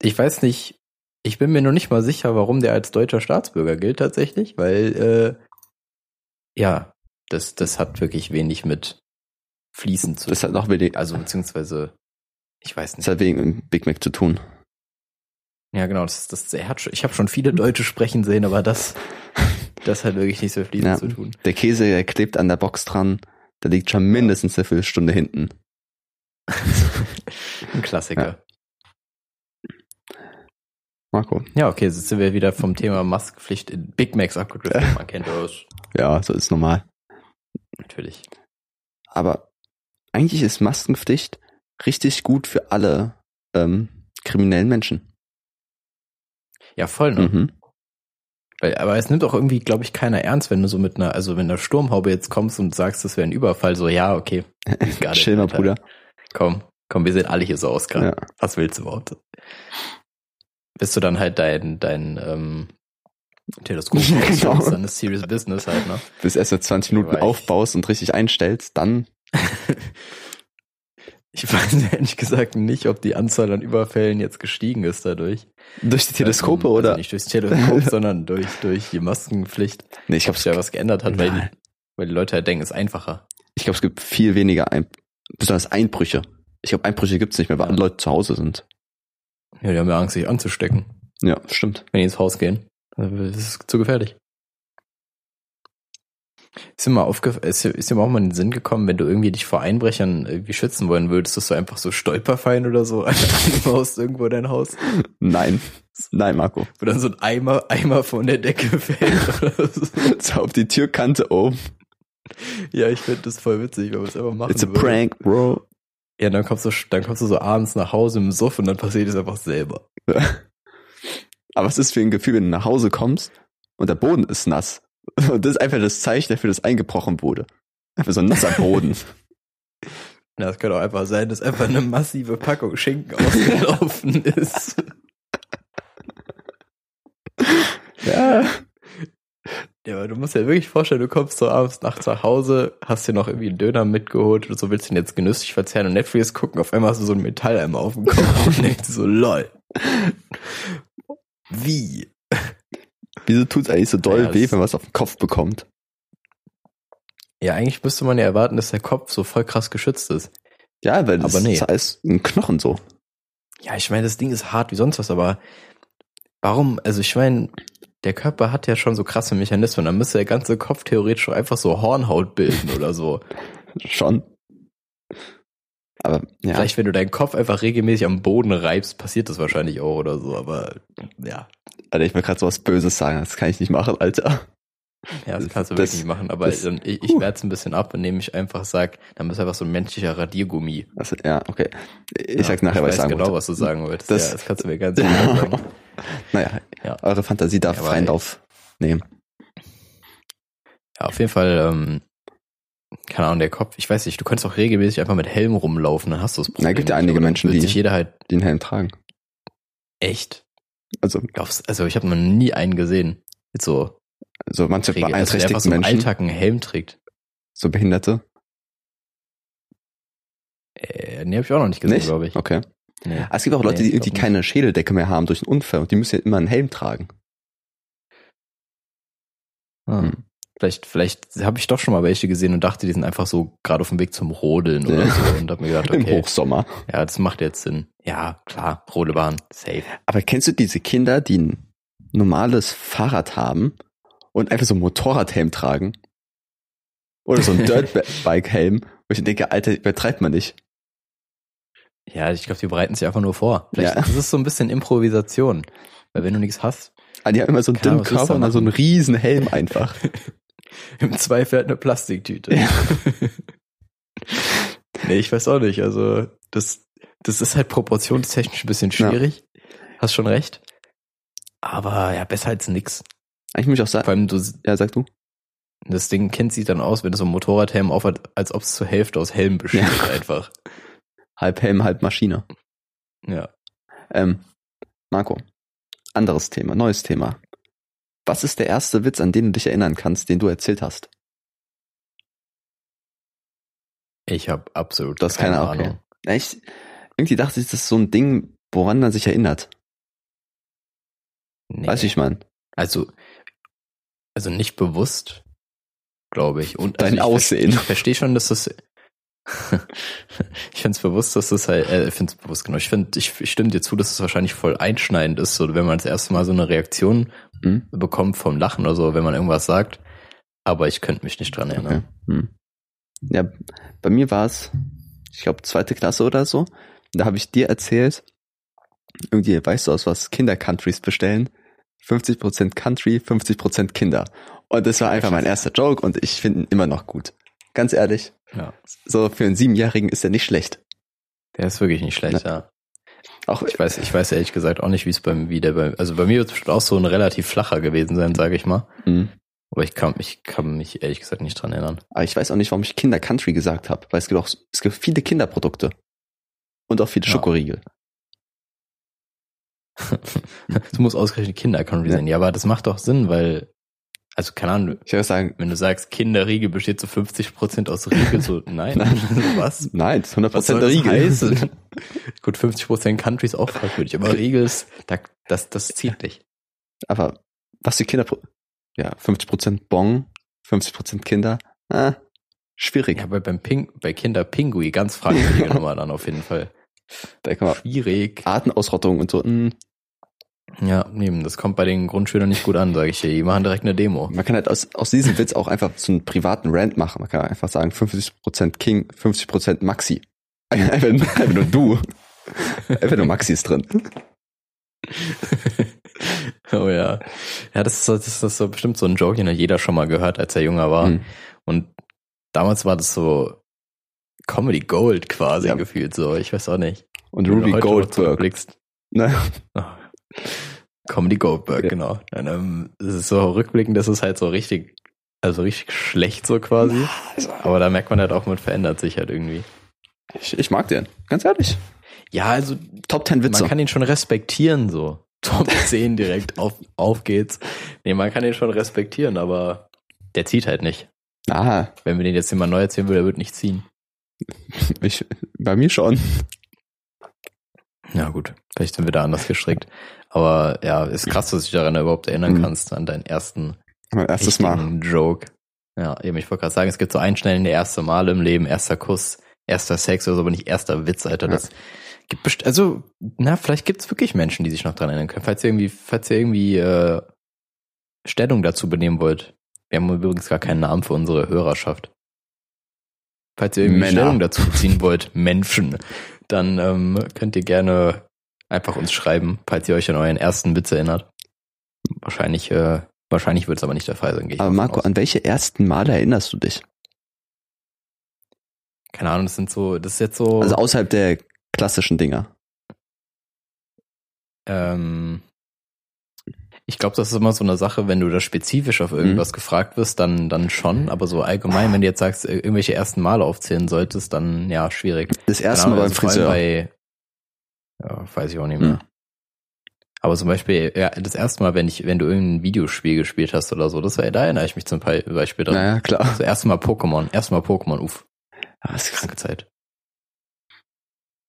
ich weiß nicht, ich bin mir noch nicht mal sicher, warum der als deutscher Staatsbürger gilt tatsächlich, weil, äh, ja, das, das hat wirklich wenig mit Fließen zu Das hat noch wenig, Also beziehungsweise, ich weiß das nicht. hat wegen Big Mac zu tun. Ja, genau, das, das, er hat schon, ich habe schon viele Deutsche sprechen sehen, aber das, das hat wirklich nichts mit Fließen Ja. zu tun. Der Käse, der klebt an der Box dran. Der liegt schon mindestens eine Viertelstunde hinten. Ein Klassiker. Marco. Ja, okay, jetzt sind wir wieder vom Thema Maskenpflicht in Big Macs abgedriftet. Man kennt das. Ja, so ist normal. Natürlich. Aber eigentlich ist Maskenpflicht richtig gut für alle ähm, kriminellen Menschen. Ja, voll, ne? Mhm. Weil, aber es nimmt auch irgendwie, glaube ich, keiner ernst, wenn du so mit einer, also wenn einer Sturmhaube jetzt kommst und sagst, das wäre ein Überfall, so, ja, okay. it, Chill mal. Bruder. Komm, komm, wir sehen alle hier so aus gerade. Ja. Was willst du überhaupt? Bis du dann halt dein, dein ähm, Teleskop Genau. ausstellst, dann ist Serious Business halt, ne? Bis erst mal 20 Minuten ich- aufbaust und richtig einstellst, dann Ich weiß ehrlich gesagt nicht, ob die Anzahl an Überfällen jetzt gestiegen ist dadurch. durch die Teleskope Ähm, oder? Also nicht durchs Teleskop, sondern durch, durch die Maskenpflicht, nee, ich glaube, sich ja was geändert hat, weil die, weil die Leute halt denken, es ist einfacher. ich glaube, es gibt viel weniger, ein besonders Einbrüche. Ich glaube, Einbrüche gibt's nicht mehr, weil Ja. alle Leute zu Hause sind. Ja, die haben ja Angst, sich anzustecken, Ja, stimmt. wenn die ins Haus gehen. Das ist zu gefährlich. Ist dir mal aufgef ist, dir- ist dir mal auch mal in den Sinn gekommen, wenn du irgendwie dich vor Einbrechern irgendwie schützen wollen würdest, dass du einfach so Stolperfallen oder so anbaust irgendwo in dein Haus, Nein. Nein, Marco. wo dann so ein Eimer, Eimer von der Decke fällt oder so. So auf die Türkante oben. Ja, ich finde das voll witzig, wenn man es einfach machen It's a würde. prank, bro. Ja, dann kommst du, dann kommst du so abends nach Hause im Suff und dann passiert es einfach selber. Aber was ist für ein Gefühl, wenn du nach Hause kommst und der Boden ist nass? Und das ist einfach das Zeichen dafür, dass eingebrochen wurde. Einfach so ein nasser Boden. Das könnte auch einfach sein, dass einfach eine massive Packung Schinken ausgelaufen ist. ja. Ja, aber du musst dir wirklich vorstellen, du kommst so abends nachts nach Hause, hast dir noch irgendwie einen Döner mitgeholt oder so, willst den jetzt genüsslich verzehren und Netflix gucken, auf einmal hast du so ein Metalleimer auf dem Kopf und denkst so, lol. Wie? Wieso tut's eigentlich so doll Ja, weh, das- wenn man was auf den Kopf bekommt? Ja, eigentlich müsste man ja erwarten, dass der Kopf so voll krass geschützt ist. Ja, weil das Aber nee. ist alles ein Knochen so. Ja, ich meine, das Ding ist hart wie sonst was, aber warum, also ich meine, der Körper hat ja schon so krasse Mechanismen, dann müsste der ganze Kopf theoretisch schon einfach so Hornhaut bilden oder so. Schon. Aber ja, Vielleicht, wenn du deinen Kopf einfach regelmäßig am Boden reibst, passiert das wahrscheinlich auch oder so, aber ja, Alter, ich will gerade sowas Böses sagen, das kann ich nicht machen, Alter. ja, das kannst du Das- wirklich nicht machen, aber das- ich, ich werde es ein bisschen ab, indem ich einfach sag, dann bist du einfach so ein menschlicher Radiergummi. Also, ja, okay. Ich Ja, sag nachher, was ich weiß sagen genau, wollte. was du sagen wolltest. Das- ja, das kannst du mir ganz genau sagen. Naja, Ja. eure Fantasie darf freien. Lauf nehmen. Ja, auf jeden Fall, ähm, keine Ahnung, der Kopf, ich weiß nicht, du könntest auch regelmäßig einfach mit Helm rumlaufen, dann hast du das Problem. Na, gibt ja einige Menschen, die- sich jeder halt Den Helm tragen. echt. Also, Glaubst, also ich habe noch nie einen gesehen, jetzt so, so manche regel- also der einfach beeinträchtigten so im Menschen, Alltag einen Helm trägt. so Behinderte. Äh, nee, habe ich auch noch nicht gesehen, glaube ich. Okay. Nee. Ah, Es gibt auch Leute, Nee, die glaub keine Schädeldecke mehr haben durch einen Unfall und die müssen ja immer einen Helm tragen. Ah. Hm. Vielleicht, vielleicht habe ich doch schon mal welche gesehen und dachte, die sind einfach so gerade auf dem Weg zum Rodeln oder Ja. so und habe mir gedacht, Im okay, Hochsommer. ja, das macht jetzt Sinn. Ja, klar, Rodelbahn, safe. Aber kennst du diese Kinder, die ein normales Fahrrad haben und einfach so einen Motorradhelm tragen? Oder so ein Dirtbike-Helm, wo ich denke, Alter, übertreibt man nicht. Ja, ich glaube, die bereiten sich einfach nur vor. Vielleicht Ja. das ist so ein bisschen Improvisation. Weil wenn du nichts hast, Ah, die haben immer so einen dünnen Körper und dann so einen riesen Helm einfach. im Zweifel halt eine Plastiktüte. Ja. nee, ich weiß auch nicht. Also, das, das ist halt proportionstechnisch ein bisschen schwierig. Hast schon recht. Aber ja, besser als nix. Eigentlich muss ich auch Vor sagen, allem, du, ja, sag du. das Ding Kind sieht dann aus, wenn du so ein Motorradhelm aufhat, als ob es zur Hälfte aus Helm besteht, Ja. einfach. Halb Helm, halb Maschine. Ja. Ähm, Marco, anderes Thema, neues Thema. Was ist der erste Witz, an den du dich erinnern kannst, den du erzählt hast? Ich habe absolut Das keine keine, okay. Ahnung. Ja, ich, irgendwie dachte ich, das ist so ein Ding, woran man sich erinnert. Nee. Wie ich meine? Also, also nicht bewusst, glaube ich. Und Dein also ich Aussehen. Verstehe, ich verstehe schon, dass das. ich finde es bewusst, dass das halt, äh, ich finde es bewusst genau. Ich finde, ich, ich stimme dir zu, dass es wahrscheinlich voll einschneidend ist, so wenn man das erste Mal so eine Reaktion Hm? bekommt vom Lachen oder so, wenn man irgendwas sagt. Aber ich könnte mich nicht dran Okay. erinnern. Hm. Ja, bei mir war es, ich glaube, zweite Klasse oder so. Da habe ich dir erzählt, irgendwie, weißt du, aus was Kinder-Countries bestellen? 50% Country, 50% Kinder. Und das war einfach mein erster Joke und ich finde ihn immer noch gut. Ganz ehrlich, Ja. so für einen Siebenjährigen ist er nicht schlecht. Der ist wirklich nicht schlecht, ja. Auch Ich weiß, ich weiß ehrlich gesagt auch nicht, wie es beim, wie der bei, also bei mir wird es bestimmt auch so ein relativ flacher gewesen sein, sage ich mal. Hm. Aber ich kann, ich kann mich ehrlich gesagt nicht dran erinnern. Aber ich weiß auch nicht, warum ich Kinder Country gesagt habe, weil es gibt auch es gibt viele Kinderprodukte und auch viele Ja. Schokoriegel. Es muss ausgerechnet Kinder-Country Ja. sein. Ja, aber das macht doch Sinn, weil, also keine Ahnung, Ich würde sagen, wenn du sagst, Kinderriegel besteht zu 50% aus Riegel, so, nein, was? nein, 100% Was soll der das Riegel. heißen? Gut, 50% Country ist auch fragwürdig, aber Riegel ist, da, das, das zieht dich. Aber was für Kinder, ja, 50% Bon, 50% Kinder, ah, schwierig. Ja, aber beim Ping, bei Kinder Pingui ganz fragwürdige Nummer dann auf jeden Fall. Da kann man Schwierig. Artenausrottung und so, hm, Ja, nee, das kommt bei den Grundschülern nicht gut an, sage ich dir. Die machen direkt eine Demo. man kann halt aus, aus diesem Witz auch einfach so einen privaten Rant machen. Man kann einfach sagen, 50% King, 50% Maxi. Einfach, einfach nur du. Einfach nur Maxi ist drin. oh ja. Ja, das ist, so, das ist das ist so bestimmt so ein Joke, den hat jeder schon mal gehört, als er jünger war. Hm. Und damals war das so Comedy Gold quasi Ja. gefühlt so. Ich weiß auch nicht. Und Ruby Goldberg. zurückblickst. Ne? Oh. Comedy Goldberg, Ja. genau. Und, ähm, es ist so rückblickend, das ist halt so richtig, also richtig schlecht so quasi. Aber da merkt man halt auch, man verändert sich halt irgendwie. Ich, ich mag den, ganz ehrlich. Ja, also Top 10 Witze. man kann ihn schon respektieren so. Top 10 direkt auf, auf geht's. Nee, man kann den schon respektieren, aber der zieht halt nicht. Ah, Wenn wir den jetzt immer neu erzählen würden, der wird nicht ziehen. ich, bei mir schon. Ja, gut. Vielleicht sind wir da anders gestrickt. Aber ja, ist krass, dass du dich daran überhaupt erinnern Mhm. kannst, an deinen ersten Mein erstes Mal. Joke. Ja, eben, ich wollte gerade sagen, es gibt so einschnellende erste Male im Leben, erster Kuss, erster Sex oder so, aber nicht erster Witz, Alter. Ja. Das gibt best also, na, vielleicht gibt es wirklich Menschen, die sich noch dran erinnern können. Falls ihr irgendwie, falls ihr irgendwie äh, Stellung dazu benehmen wollt. Wir haben übrigens gar keinen Namen für unsere Hörerschaft. Falls ihr irgendwie Männer. Stellung dazu beziehen wollt, Menschen, dann ähm, könnt ihr gerne einfach uns schreiben, falls ihr euch an euren ersten Witz erinnert. Wahrscheinlich, äh, wahrscheinlich wird es aber nicht der Fall sein. gehe Aber Marco, an welche ersten Male erinnerst du dich? Keine Ahnung, das sind so, das ist jetzt so. Also außerhalb der klassischen Dinger. ähm, ich glaube, das ist immer so eine Sache, wenn du da spezifisch auf irgendwas gefragt wirst, dann, dann schon. Aber so allgemein, wenn du jetzt sagst, äh, irgendwelche ersten Male aufzählen solltest, dann ja, schwierig. Das erste Mal beim also Friseur. Bei, ja, weiß ich auch nicht mehr. Hm. Aber zum Beispiel, ja, das erste Mal, wenn ich, wenn du irgendein Videospiel gespielt hast oder so, das war, da erinnere ich mich zum Be- Beispiel dran. Naja, klar. Das erste Mal Pokémon, erste Mal Pokémon, uff, Ja, es, kranke Zeit.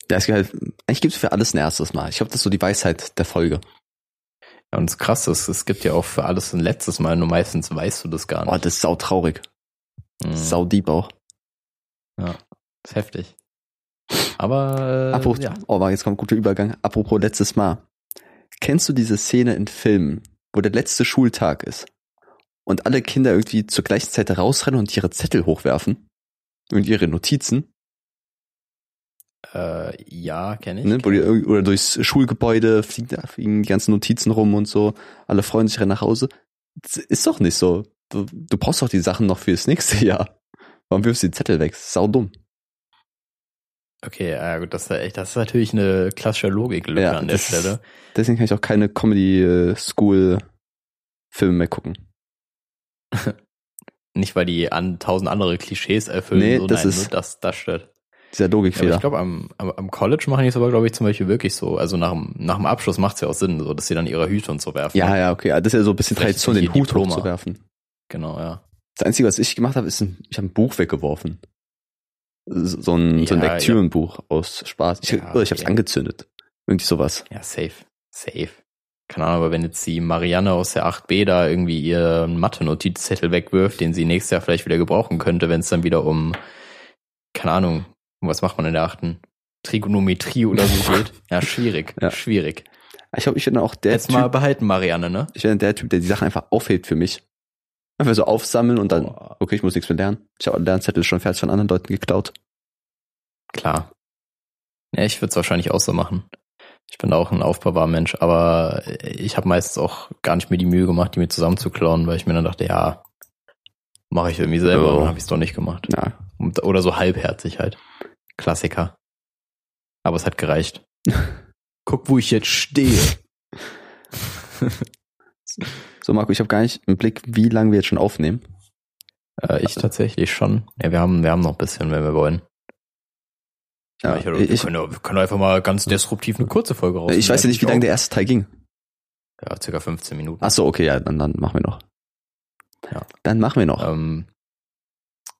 ja, es gibt halt, eigentlich gibt es für alles ein erstes Mal. Ich glaube, das ist so die Weisheit der Folge. Ja, und das Krasse ist, es gibt ja auch für alles ein letztes Mal, nur meistens weißt du das gar Oh, nicht. das ist sau traurig. Mhm. Sau deep auch. Das ist heftig. Aber, äh, Apropos, ja. oh, jetzt kommt ein guter Übergang. Apropos letztes Mal. Kennst du diese Szene in Filmen, wo der letzte Schultag ist und alle Kinder irgendwie zur gleichen Zeit rausrennen und ihre Zettel hochwerfen und ihre Notizen, Äh, ja, kenne ich. ne, die, irg- oder durchs Schulgebäude fliegen, fliegen die ganzen Notizen rum und so, alle freuen sich rennen nach Hause. Das ist doch nicht so. Du, du brauchst doch die Sachen noch fürs nächste Jahr. Warum wirfst du die Zettel weg? Sau dumm. Okay, ja gut, das ist echt, das ist natürlich eine klassische Logiklücke Ja, an der Stelle. Deswegen kann ich auch keine Comedy-School-Filme mehr gucken. Nicht, weil die an tausend andere Klischees erfüllen, Nee, so, das nein, ist- nur das, das stört. Dieser Ja, Logikfehler. ich glaube, am, am, am College machen die es aber, glaube ich, zum Beispiel wirklich so. Also nach dem, nach dem Abschluss macht es ja auch Sinn, so, dass sie dann ihre Hüte und so werfen. Ja, ja, okay. Das ist ja so ein bisschen Vielleicht Tradition, den wie Hut Diploma. hochzuwerfen. Genau, ja. Das Einzige, was ich gemacht habe, ist, ein, ich habe ein Buch weggeworfen. So ein, so ein Ja, Lektürenbuch aus Spaß. Ich, Ja, oder ich habe es angezündet. Irgendwie sowas. Ja, safe. Safe. Keine Ahnung, aber wenn jetzt die Marianne aus der 8b da irgendwie ihren Mathe-Notizzettel wegwirft, den sie nächstes Jahr vielleicht wieder gebrauchen könnte, wenn es dann wieder um, keine Ahnung, um was macht man in der achten? Trigonometrie oder so geht. Ja, schwierig. Ja. Schwierig. Ich glaube, ich bin auch der Jetzt Typ, mal behalten, Marianne, ne? ich bin der Typ, der die Sachen einfach aufhebt für mich. Einfach so aufsammeln und dann, okay, ich muss nichts mehr lernen. Ich habe Lernzettel schon fertig von anderen Leuten geklaut. Klar. Ja, ich würde es wahrscheinlich auch so machen. Ich bin auch ein Aufbewahrmensch, aber ich habe meistens auch gar nicht mir die Mühe gemacht, die mir zusammenzuklauen, weil ich mir dann dachte, ja, mache ich irgendwie selber Oh. dann habe ich es doch nicht gemacht. Ja. Oder so halbherzig halt. Klassiker. Aber es hat gereicht. Guck, wo ich jetzt stehe. So, Marco, ich habe gar nicht im Blick, wie lange wir jetzt schon aufnehmen. Äh, ich tatsächlich schon. Ja, wir haben, wir haben noch ein bisschen, wenn wir wollen. Ja, ich, wir, ich, können, wir können einfach mal ganz disruptiv eine kurze Folge raus. ich weiß ja nicht, wie lange der erste Teil ging. Ja, circa 15 Minuten. Ach so, okay, ja, dann, dann machen wir noch. Ja. Dann machen wir noch. Ähm,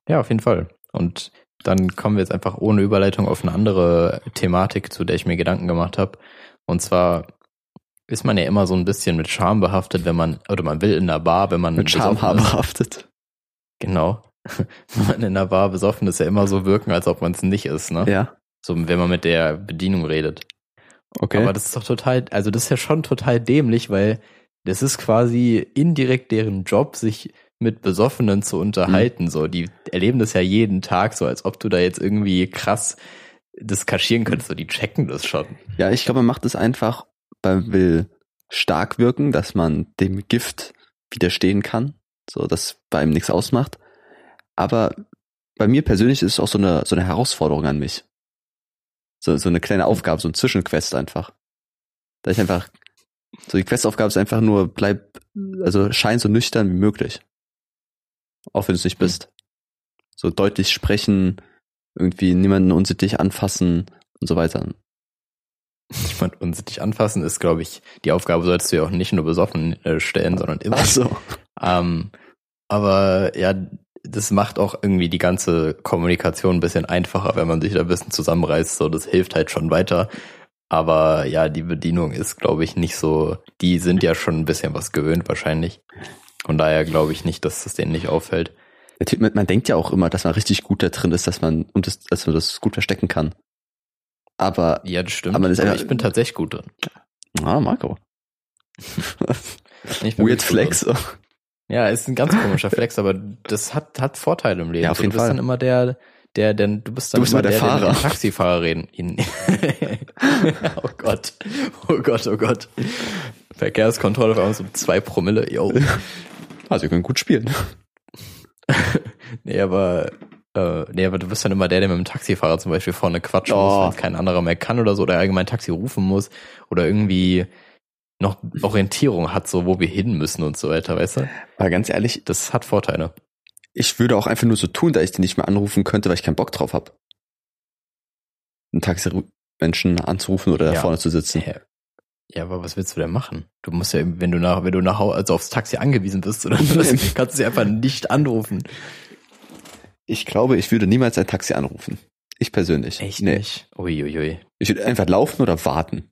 ja, auf jeden Fall. Und dann kommen wir jetzt einfach ohne Überleitung auf eine andere Thematik, zu der ich mir Gedanken gemacht habe. Und zwar ist man ja immer so ein bisschen mit Scham behaftet, wenn man, oder man will in einer Bar, wenn man Mit ist. behaftet. Genau. wenn man in einer Bar besoffen ist, ja immer so wirken, als ob man es nicht ist, ne? Ja, So, wenn man mit der Bedienung redet. okay. Aber das ist doch total, also das ist ja schon total dämlich, weil das ist quasi indirekt deren Job, sich mit Besoffenen zu unterhalten. So, die erleben das ja jeden Tag, so als ob du da jetzt irgendwie krass das kaschieren könntest. So, die checken das schon. ja, ich glaube, man macht es einfach, man will stark wirken, dass man dem Gift widerstehen kann, so dass bei ihm nichts ausmacht. Aber bei mir persönlich ist es auch so eine, so eine Herausforderung an mich. So, so eine kleine Aufgabe, so ein Zwischenquest einfach. Da ich einfach, so die Questaufgabe ist einfach nur, bleib, also schein so nüchtern wie möglich. Auch wenn du es nicht bist. So deutlich sprechen, irgendwie niemanden unsittlich anfassen und so weiter. Jemand unsittlich anfassen ist, glaube ich, die Aufgabe solltest du ja auch nicht nur besoffen äh, stellen, sondern immer. Ach so. Ähm, aber ja, das macht auch irgendwie die ganze Kommunikation ein bisschen einfacher, wenn man sich da ein bisschen zusammenreißt. So, das hilft halt schon weiter. Aber ja, die Bedienung ist, glaube ich, nicht so. Die sind ja schon ein bisschen was gewöhnt wahrscheinlich. Von daher glaube ich nicht, dass das denen nicht auffällt. Natürlich, Man denkt ja auch immer, dass man richtig gut da drin ist, dass man und das, dass man das gut verstecken kann. Aber Ja, das stimmt. Aber das Aber einfach- ich bin tatsächlich gut drin. ah, Marco. Weird Flex. drin. Ja, ist ein ganz komischer Flex, aber das hat, hat Vorteile im Leben. Ja, auf jeden du bist Fall. dann immer der, der, der, du bist dann Du bist immer der der, Fahrer. dem Taxifahrer reden. oh Gott. Oh Gott, oh Gott. Verkehrskontrolle auf einmal so zwei Promille, yo. Also wir können gut spielen. Nee, aber, äh, nee, aber du bist dann immer der, der mit dem Taxifahrer zum Beispiel vorne quatschen Oh. muss, wenn es kein anderer mehr kann oder so, oder allgemein Taxi rufen muss, oder irgendwie noch Orientierung hat, so wo wir hin müssen und so weiter, weißt du? Aber ganz ehrlich, Das hat Vorteile. ich würde auch einfach nur so tun, dass ich den nicht mehr anrufen könnte, weil ich keinen Bock drauf habe. Einen Taxi-Menschen anzurufen oder da Ja. vorne zu sitzen. Hä? Ja, aber was willst du denn machen? Du musst ja, wenn du nach, wenn du nach Hause, also aufs Taxi angewiesen bist, oder kannst du sie einfach nicht anrufen. Ich glaube, ich würde niemals ein Taxi anrufen. Ich persönlich. nee. nicht? Uiuiui. Ich würde einfach laufen oder warten.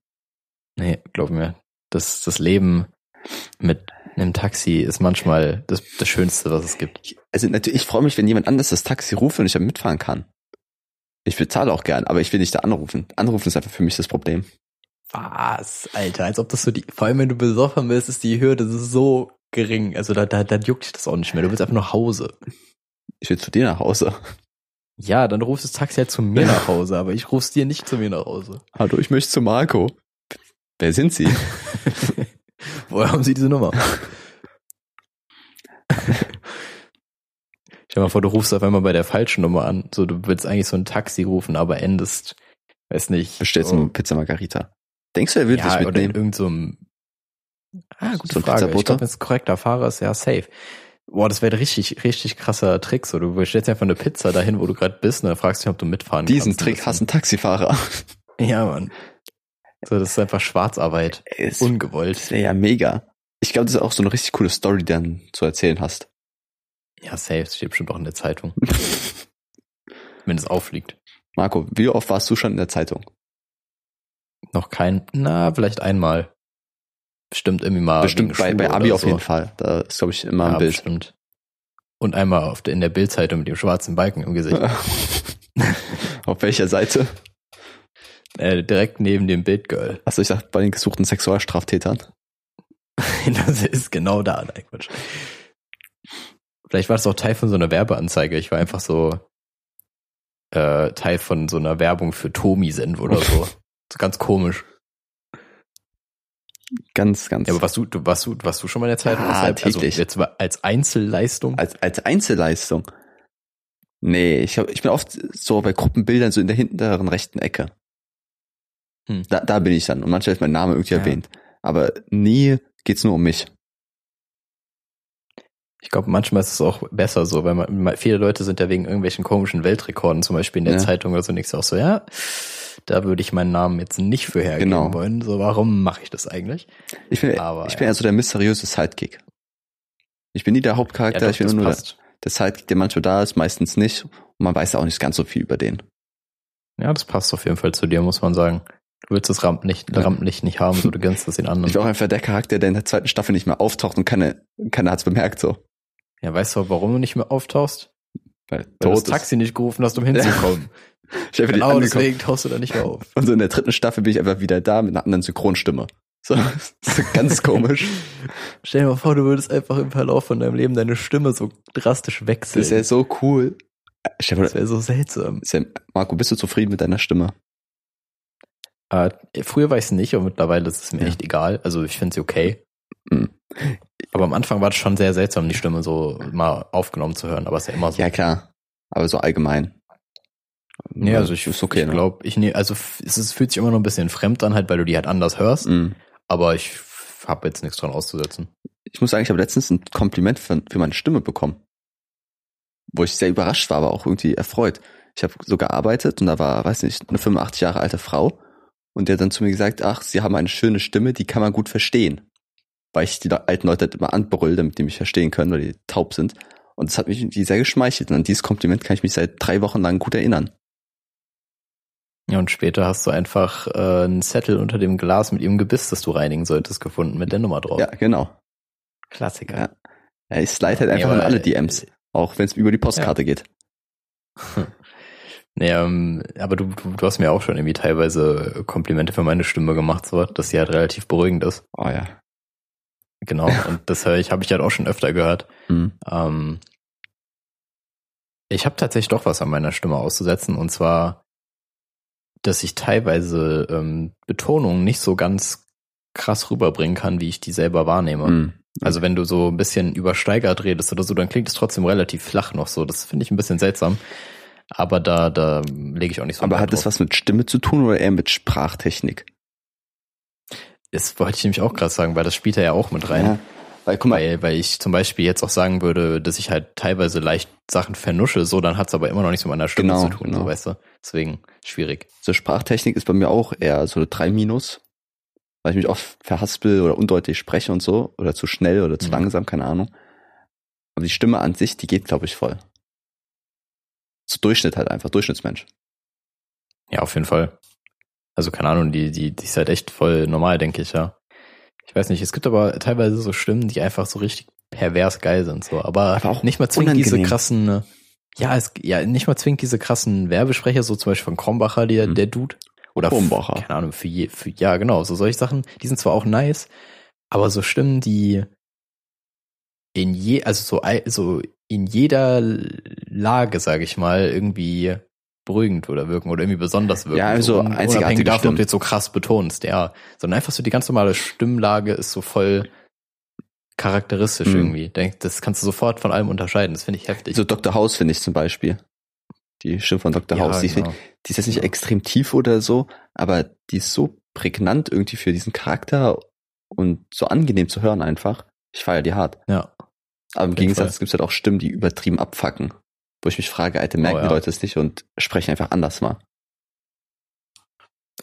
Nee, glaub mir. Das, das Leben mit einem Taxi ist manchmal das, das Schönste, was es gibt. Also natürlich, ich freue mich, wenn jemand anders das Taxi ruft und ich dann mitfahren kann. Ich bezahle auch gern, aber ich will nicht da anrufen. Anrufen ist einfach für mich das Problem. Was, Alter, als ob das so die, vor allem wenn du besoffen bist, ist die Hürde so gering. Also da, da, da juckt dich das auch nicht mehr. Du willst einfach nach Hause. Ich will zu dir nach Hause. Ja, dann rufst das Taxi halt zu mir nach Hause, aber ich ruf's dir nicht zu mir nach Hause. Hallo, ich möchte zu Marco. Wer sind Sie? Woher haben Sie diese Nummer? Stell dir mal vor, du rufst auf einmal bei der falschen Nummer an. So, du willst eigentlich so ein Taxi rufen, aber endest, weiß nicht. Bestellst oh, Pizza Margarita. Denkst du, er würde ja, dich oder in mitnehmen? irgendeinem. So ah, gute So Frage. Ich glaube, wenn es korrekter Fahrer ist, ja, safe. Boah, das wäre richtig, richtig krasser Trick. So, du bestellst einfach eine Pizza dahin, wo du gerade bist, und dann fragst du, ob du mitfahren Diesen kannst. Trick Das ist hassen Taxifahrer. Ja, Mann. So, das ist einfach Schwarzarbeit. Es Ungewollt. wäre ja mega. Ich glaube, das ist auch so eine richtig coole Story, die dann zu erzählen hast. Ja, safe. Das steht bestimmt auch in der Zeitung. wenn es auffliegt. Marco, wie oft warst du schon in der Zeitung? Noch kein, na, vielleicht einmal. Bestimmt irgendwie mal. Bestimmt bei, bei Abi auf so. jeden Fall. Da ist, glaube ich, immer ja, ein Bild. Bestimmt. Und einmal auf der, in der Bildzeitung mit dem schwarzen Balken im Gesicht. auf welcher Seite? äh, direkt neben dem Bildgirl. Achso, ich sag bei den gesuchten Sexualstraftätern. das ist genau da. Nein, Quatsch. Vielleicht war das auch Teil von so einer Werbeanzeige. Ich war einfach so äh, Teil von so einer Werbung für Tomi-Senf oder so. so ganz komisch. Ganz, ganz. Ja, aber warst du, du, warst du, warst du schon mal in der Zeitung? Ja, Deshalb- also täglich. jetzt mal als Einzelleistung? als, als Einzelleistung. Nee, ich, hab, ich bin oft so bei Gruppenbildern so in der hinteren rechten Ecke. Hm. Da, da bin ich dann. Und manchmal ist mein Name irgendwie Ja. erwähnt. Aber nie geht's nur um mich. Ich glaube, manchmal ist es auch besser so, weil man, viele Leute sind ja wegen irgendwelchen komischen Weltrekorden, zum Beispiel in der Ja. Zeitung oder so, nichts auch so, ja, da würde ich meinen Namen jetzt nicht für hergeben Genau. wollen. So, warum mache ich das eigentlich? Ich bin, Aber, ich bin ja. so der mysteriöse Sidekick. Ich bin nie der Hauptcharakter, doch, ich bin nur der, passt. der Sidekick, der manchmal da ist, meistens nicht. Und man weiß auch nicht ganz so viel über den. Ja, das passt auf jeden Fall zu dir, muss man sagen. Du willst das Rampenlicht, Ja. Rampenlicht nicht haben, so du gönnst das den Ich anderen. bin auch einfach der Charakter, der in der zweiten Staffel nicht mehr auftaucht und keiner, keiner hat's bemerkt so. Ja, weißt du, warum du nicht mehr auftauchst? Weil Weil du das tot ist. Taxi nicht gerufen hast, um hinzukommen. Ich hab einfach nicht genau, deswegen tauchst du da nicht mehr auf. Und so in der dritten Staffel bin ich einfach wieder da mit einer anderen Synchronstimme. So, ist ganz komisch. Stell dir mal vor, du würdest einfach im Verlauf von deinem Leben deine Stimme so drastisch wechseln. Das ja so cool. Stell Das wäre so seltsam. Sam, Marco, bist du zufrieden mit deiner Stimme? Äh, früher war ich es nicht und mittlerweile ist es mir Ja. echt egal. Also ich finde sie okay. Mhm. Aber am Anfang war es schon sehr seltsam, die Stimme so mal aufgenommen zu hören. Aber es ist ja immer so. Ja, klar. Aber so allgemein. Nee, also ich, ist okay, ich ne? glaube, ich ne, also es ist, fühlt sich immer noch ein bisschen fremd an, halt, weil du die halt anders hörst. Mhm. Aber ich habe jetzt nichts dran auszusetzen. Ich muss sagen, ich habe letztens ein Kompliment für, für meine Stimme bekommen. Wo ich sehr überrascht war, aber auch irgendwie erfreut. Ich habe so gearbeitet und da war, weiß nicht, eine 85 Jahre alte Frau und der hat dann zu mir gesagt, ach, sie haben eine schöne Stimme, die kann man gut verstehen. Weil ich die alten Leute halt immer anbrüll, damit die mich verstehen können, weil die taub sind. Und das hat mich irgendwie sehr geschmeichelt. Und an dieses Kompliment kann ich mich seit drei Wochen lang gut erinnern. Ja, und später hast du einfach äh, einen Zettel unter dem Glas mit ihrem Gebiss, das du reinigen solltest, gefunden, mit der Nummer drauf. Ja, genau. Klassiker. Ja. ja ich slide halt einfach Ja, in alle DMs. Auch wenn es über die Postkarte geht. Nee, ähm, aber du, du, du hast mir auch schon irgendwie teilweise Komplimente für meine Stimme gemacht, so, dass sie halt relativ beruhigend ist. Oh ja. Genau. Und das höre ich, habe ich halt auch schon öfter gehört. Hm. Ähm, ich habe tatsächlich doch was an meiner Stimme auszusetzen und zwar, dass ich teilweise ähm, Betonungen nicht so ganz krass rüberbringen kann, wie ich die selber wahrnehme. Hm. Also wenn du so ein bisschen übersteigert redest oder so, dann klingt es trotzdem relativ flach noch so. Das finde ich ein bisschen seltsam. Aber da, da lege ich auch nicht so Aber hat das was mit Stimme zu tun oder eher mit Sprachtechnik? Das wollte ich nämlich auch gerade sagen, weil das spielt ja auch mit rein. Ja. Weil guck mal, Weil, weil ich zum Beispiel jetzt auch sagen würde, dass ich halt teilweise leicht Sachen vernusche, so, dann hat's aber immer noch nichts mit meiner Stimme Genau, zu tun, genau. so weißt du. Deswegen schwierig. so Sprachtechnik ist bei mir auch eher so eine 3 Minus, weil ich mich oft verhaspel oder undeutlich spreche und so, oder zu schnell oder zu Mhm. langsam, keine Ahnung. Aber die Stimme an sich, die geht, glaube ich, voll. Zu Durchschnitt halt einfach, Durchschnittsmensch. Ja, auf jeden Fall. Also keine Ahnung, die, die, die ist halt echt voll normal, denke ich, ja. Ich weiß nicht, es gibt aber teilweise so Stimmen, die einfach so richtig pervers geil sind, so. Aber, Aber auch nicht mal zwingend diese unangenehm. krassen, äh, ja, es, ja, nicht mal zwingend diese krassen Werbesprecher, so zum Beispiel von Krombacher, der, Mhm. der Dude. Oder Krombacher. keine Ahnung, für, je, für, ja, genau, so solche Sachen, die sind zwar auch nice, aber so Stimmen, die in je, also so, so in jeder Lage, sage ich mal, irgendwie beruhigend oder wirken oder irgendwie besonders wirken. Ja, also so, un- unabhängig davon, ob Stimmen. du jetzt so krass betonst, ja. Sondern einfach so die ganz normale Stimmlage ist so voll charakteristisch Mhm. irgendwie. Denk, das kannst du sofort von allem unterscheiden. Das finde ich heftig. So Dr. House finde ich zum Beispiel. Die Stimme von Dr. Ja, House, die, genau. die ist jetzt nicht Ja. extrem tief oder so, aber die ist so prägnant irgendwie für diesen Charakter und so angenehm zu hören einfach. Ich feiere die hart. Ja. Aber im Gegensatz gibt es halt auch Stimmen, die übertrieben abfacken. Wo ich mich frage, Alter, merken Oh, ja. Leute es nicht und sprechen einfach anders mal.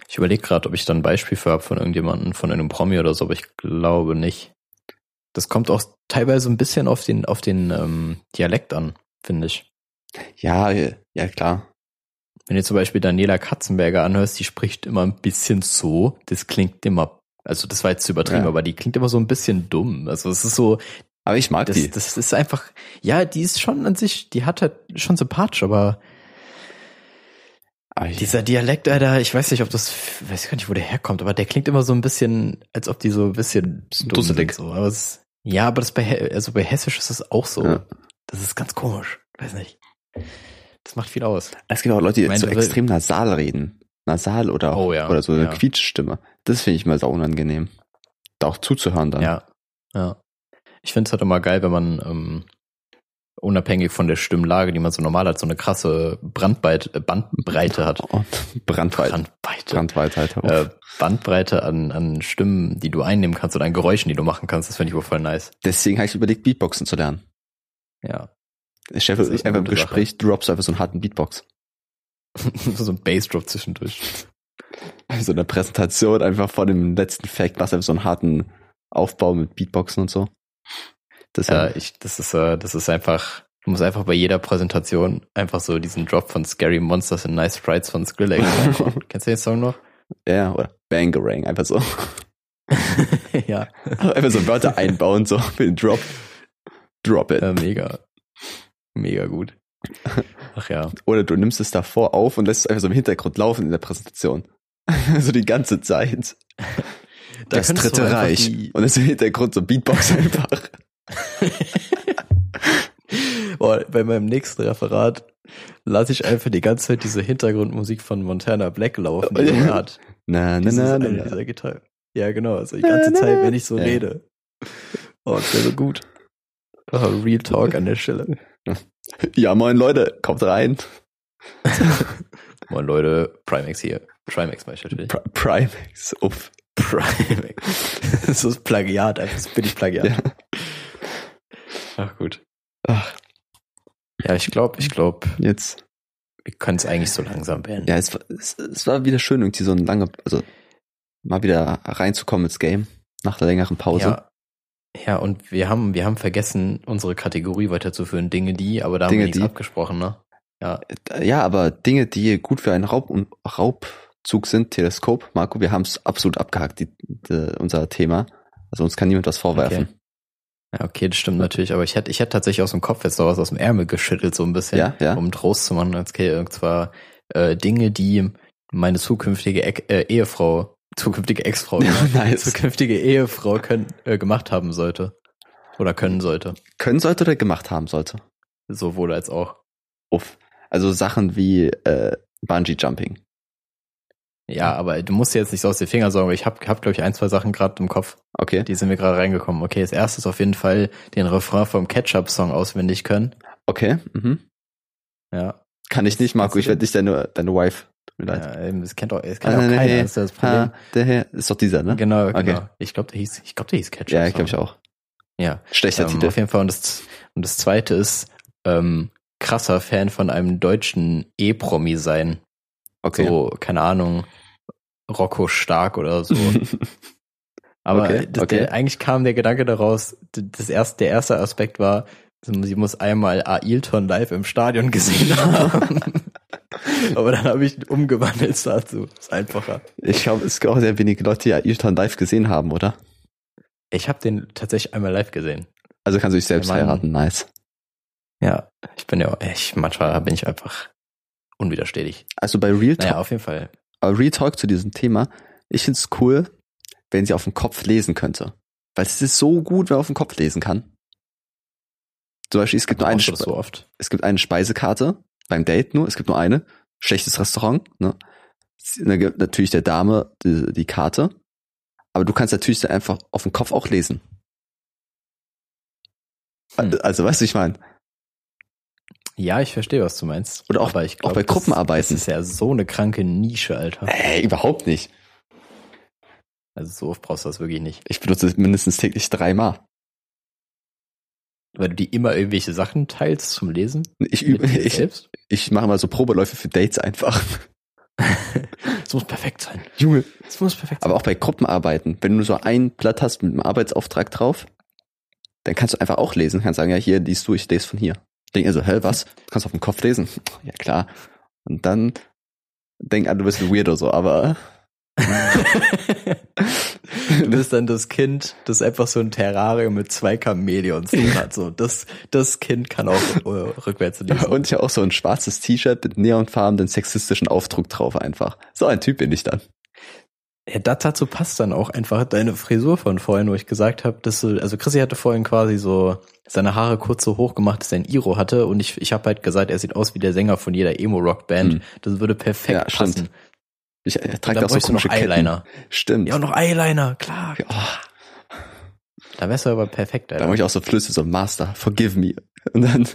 Ich überlege gerade, ob ich da ein Beispiel für habe von irgendjemandem, von einem Promi oder so, aber ich glaube nicht. Das kommt auch teilweise ein bisschen auf den, auf den ähm, Dialekt an, finde ich. Ja, ja, klar. Wenn du zum Beispiel Daniela Katzenberger anhörst, die spricht immer ein bisschen so. Das klingt immer, also das war jetzt zu übertrieben, Ja. aber die klingt immer so ein bisschen dumm. Also es ist so, Aber ich mag das, die. das ist einfach, ja, die ist schon an sich, die hat halt schon sympathisch, aber Aber ich, dieser Dialekt, Alter, ich weiß nicht, ob das, weiß gar nicht, wo der herkommt, aber der klingt immer so ein bisschen, als ob die so ein bisschen Dusselig. So. Aber es, ja, aber das bei, also bei Hessisch ist es auch so. Ja. Das ist ganz komisch. Weiß nicht. Das macht viel aus. es gibt auch Leute, die Ich meine, so extrem nasal reden. Nasal oder, Oh ja, oder so eine ja. Quietschstimme. Das finde ich mal sau unangenehm. Da auch zuzuhören dann. Ja, ja. Ich finde es halt immer geil, wenn man ähm, unabhängig von der Stimmlage, die man so normal hat, so eine krasse Brandbreit, äh, Bandbreite hat. Und Brandweite. Brandweite. Brandweite halt. Äh, Bandbreite an, an Stimmen, die du einnehmen kannst oder an Geräuschen, die du machen kannst, das finde ich wohl voll nice. Deswegen habe ich überlegt, Beatboxen zu lernen. Ja. Ich einfach im Gespräch, droppst du einfach so einen harten Beatbox. so ein Bassdrop zwischendurch. So eine Präsentation einfach vor dem letzten Fact, was einfach so einen harten Aufbau mit Beatboxen und so. Das Ja, ja, ich, das ist, äh, das ist einfach, du musst einfach bei jeder Präsentation einfach so diesen Drop von Scary Monsters and Nice Sprites von Skrillex. Kennst du den Song noch? ja, oder Bangerang, einfach so. ja. Einfach so Wörter einbauen, so für den Drop. Drop it. ja, mega. Mega gut. Ach ja. Oder du nimmst es davor auf und lässt es einfach so im Hintergrund laufen in der Präsentation. so die ganze Zeit. Da das dritte Reich. die- Und das im Hintergrund so Beatbox einfach. Boah, bei meinem nächsten Referat lasse ich einfach die ganze Zeit diese Hintergrundmusik von Montana Black laufen, die er hat. Na, na, na, na, na. Gitarre. Ja, genau, also die ganze Zeit, wenn ich so Ja. rede. Oh, das wäre so gut. Oh, Real Talk an der Stelle. Ja, moin Leute, kommt rein. Moin Leute, Primax hier. Primax meine ich natürlich. Pri- Primax, uff. Primax. Das ist Plagiat, das bin ich Plagiat. Ja. Ach gut. Ach, Ja, ich glaube, ich glaube, jetzt. wir können es eigentlich so langsam beenden. Ja, es, war- es, es war wieder schön, irgendwie so ein langer, also mal wieder reinzukommen ins Game nach der längeren Pause. Ja. Ja, und wir haben, wir haben vergessen, unsere Kategorie weiterzuführen. Dinge, die, aber da Dinge, haben wir nichts die. abgesprochen, ne? Ja. Ja, aber Dinge, die gut für einen Raub und Raubzug sind, Teleskop, Marco, wir haben es absolut abgehakt, die, die, unser Thema. Also uns kann niemand was vorwerfen. Okay. Ja, okay, das stimmt natürlich, aber ich hätte, ich hätte tatsächlich aus dem Kopf jetzt noch was aus dem Ärmel geschüttelt, so ein bisschen, Ja, ja. um Trost zu machen. Okay, und zwar äh, Dinge, die meine zukünftige Eck- äh, Ehefrau, zukünftige Ex-Frau, Ja, nice. zukünftige Ehefrau können, äh, gemacht haben sollte. Oder können sollte. Können sollte oder gemacht haben sollte. Sowohl als auch. Uff. Also Sachen wie äh, Bungee Jumping. Ja, aber du musst dir jetzt nicht so aus den Fingern aber ich habe, hab, glaube ich, ein, zwei Sachen gerade im Kopf. Okay. Die sind mir gerade reingekommen. Okay, als erstes auf jeden Fall den Refrain vom Ketchup-Song auswendig können. Okay. Mhm. Ja. Kann ich nicht, Marco. Ich werde nicht deine, deine Wife. Tut mir leid. ja ähm, das kennt auch, das kennt Ah, auch nee, keiner, nee. das ist das Problem. Ah, der Herr ist doch dieser, ne? Genau, genau. Okay. Ich glaube, der hieß, ich glaube, der hieß Ketchup. Ja, ich glaube ich auch. Ja. Schlechter Ähm, Titel. auf jeden Fall. Und das, und das zweite ist, ähm, krasser Fan von einem deutschen E-Promi sein. Okay. So, keine Ahnung, Rocco Stark oder so. Aber Okay, das, okay. Der, eigentlich kam der Gedanke daraus, das erste, der erste Aspekt war, sie muss einmal Ailton live im Stadion gesehen haben. Aber dann habe ich umgewandelt dazu. Ist einfacher. Ich glaube, es gibt auch sehr wenige Leute, die Ayrton live gesehen haben, oder? Ich habe den tatsächlich einmal live gesehen. Also kannst du dich selbst heiraten. Nice. Ja, ich bin ja, ich, manchmal bin ich einfach unwiderstehlich. Also bei Real Talk, Naja, auf jeden Fall. aber Real Talk zu diesem Thema, ich finde es cool, wenn sie auf dem Kopf lesen könnte. Weil es ist so gut, wer auf dem Kopf lesen kann. Zum Beispiel, es gibt nur eine, Spe so oft. es gibt eine Speisekarte beim Date nur, es gibt nur eine. Schlechtes Restaurant, ne? Dann gibt natürlich der Dame die, die Karte. Aber du kannst natürlich dann einfach auf dem Kopf auch lesen. Hm. Also, weißt du, ich meine, Ja, ich verstehe, was du meinst. Oder auch- ich auch glaub, bei das- Gruppenarbeiten. Das ist ja so eine kranke Nische, Alter. ey, überhaupt nicht. Also so oft brauchst du das wirklich nicht. Ich benutze es mindestens täglich dreimal. Weil du die immer irgendwelche Sachen teilst zum Lesen. Ich übe, ich, selbst. ich mache mal so Probeläufe für Dates einfach. Es muss perfekt sein. Junge. Es muss perfekt sein. Aber auch bei Gruppenarbeiten, wenn du nur so ein Blatt hast mit einem Arbeitsauftrag drauf, dann kannst du einfach auch lesen. Kannst sagen, ja, hier liest du, ich lese von hier. Denk also, hä, was? Du kannst auf dem Kopf lesen. Ja, klar. Und dann denk an, du bist ein Weirdo so, aber du bist dann das Kind, das einfach so ein Terrarium mit zwei Chamäleons drin hat. So, das, das Kind kann auch äh, rückwärts lesen. und ich habe auch so ein schwarzes T-Shirt mit neonfarbenen sexistischen Aufdruck drauf einfach. So ein Typ bin ich dann. Ja, dazu passt dann auch einfach deine Frisur von vorhin, wo ich gesagt habe, dass du, also Chrissy hatte vorhin quasi so seine Haare kurz so hoch gemacht, dass er ein Iro hatte und ich, ich habe halt gesagt, er sieht aus wie der Sänger von jeder Emo-Rock-Band. Hm. Das würde perfekt Ja, passen. stimmt. Ich Und trage auch so du noch komische Ketten. Eyeliner. Stimmt. Ja, und noch Eyeliner, klar. Oh, Da wärst du aber perfekt, da Alter. mache ich auch so Flüsse, so Master, forgive me. Und dann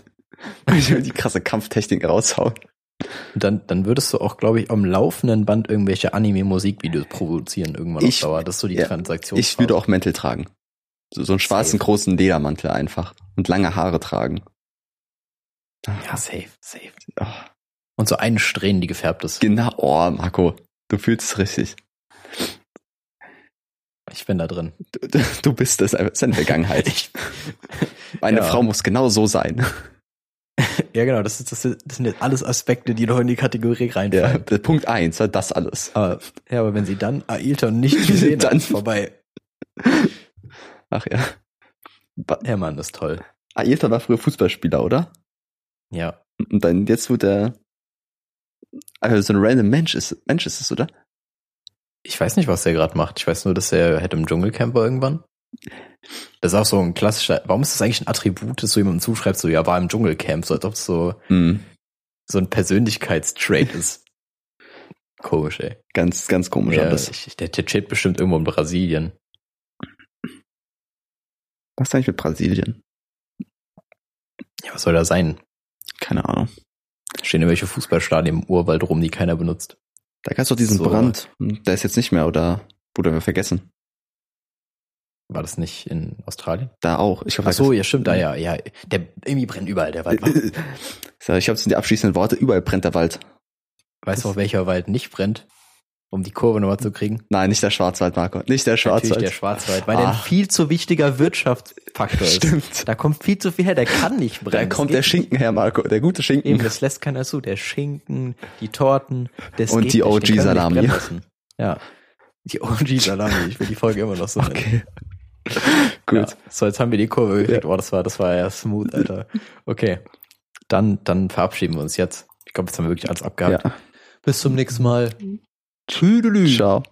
ich die krasse Kampftechnik raushauen. Dann, dann würdest du auch, glaube ich, am laufenden Band irgendwelche Anime-Musikvideos provozieren irgendwann Ich- auf Dauer. Das ist so die ja, Transaktion. Ich würde auch Mäntel tragen. So, so einen schwarzen Safe. großen Ledermantel einfach. Und lange Haare tragen. Ja, safe, safe. Oh, Und so eine Strähne, die gefärbt ist. genau, oh, Marco, du fühlst es richtig. Ich bin da drin. Du, du- du bist es, das ist eine Vergangenheit. Ich, Meine ja. Frau muss genau so sein. Ja, genau, das, ist, das, sind- das sind jetzt alles Aspekte, die noch in die Kategorie Ja, reinfallen. der Punkt eins war das alles. Aber, ja, aber wenn sie dann Ailton nicht gesehen Dann- dann ist vorbei. Ach ja. Der Mann ist toll. Ailton war früher Fußballspieler, oder? Ja. Und dann jetzt wird er also so ein random Mensch ist, Mensch ist es, oder? Ich weiß nicht, was der gerade macht. Ich weiß nur, dass er hätte im Dschungelcamp war irgendwann. Das ist auch so ein klassischer, warum ist das eigentlich ein Attribut, das du jemandem zuschreibst, so, ja, war im Dschungelcamp, so als ob es so, Hm. so ein Persönlichkeitstrait ist. Komisch, ey. Ganz, ganz komisch Ja, alles. ich, der, der chillt bestimmt irgendwo in Brasilien. Was ist eigentlich mit Brasilien? Ja, was soll da sein? Keine Ahnung. Stehen irgendwelche Fußballstadien im Urwald rum, die keiner benutzt. Da gab es doch diesen So. Brand. Hm, Der ist jetzt nicht mehr, oder wurde wir vergessen? War das nicht in Australien? Da auch. Ich glaube, Ach so, ja, stimmt, da ja, ja. Der irgendwie brennt überall der Wald. So, ich sind die abschließenden Worte. Überall brennt der Wald. Weißt du auch, welcher Wald nicht brennt? um die Kurve nochmal zu kriegen. Nein, nicht der Schwarzwald, Marco. Nicht der Natürlich Schwarzwald. der Schwarzwald, weil der ein Ah. viel zu wichtiger Wirtschaftsfaktor ist. Stimmt. Da kommt viel zu viel her, der kann nicht brennen. Da kommt der Schinken her, Marco. Der gute Schinken. Eben, das lässt keiner zu. Der Schinken, die Torten, das Und die OG-Salami. Ja. Die OG-Salami, ich will die Folge immer noch so nennen. Okay. Ja. Gut. So, jetzt haben wir die Kurve gekriegt. Oh, das war, das war ja smooth, Alter. Okay. Dann, dann verabschieden wir uns jetzt. Ich glaube, jetzt haben wir wirklich alles abgehakt. Ja. Bis zum nächsten Mal. Tschüdelü. Ciao.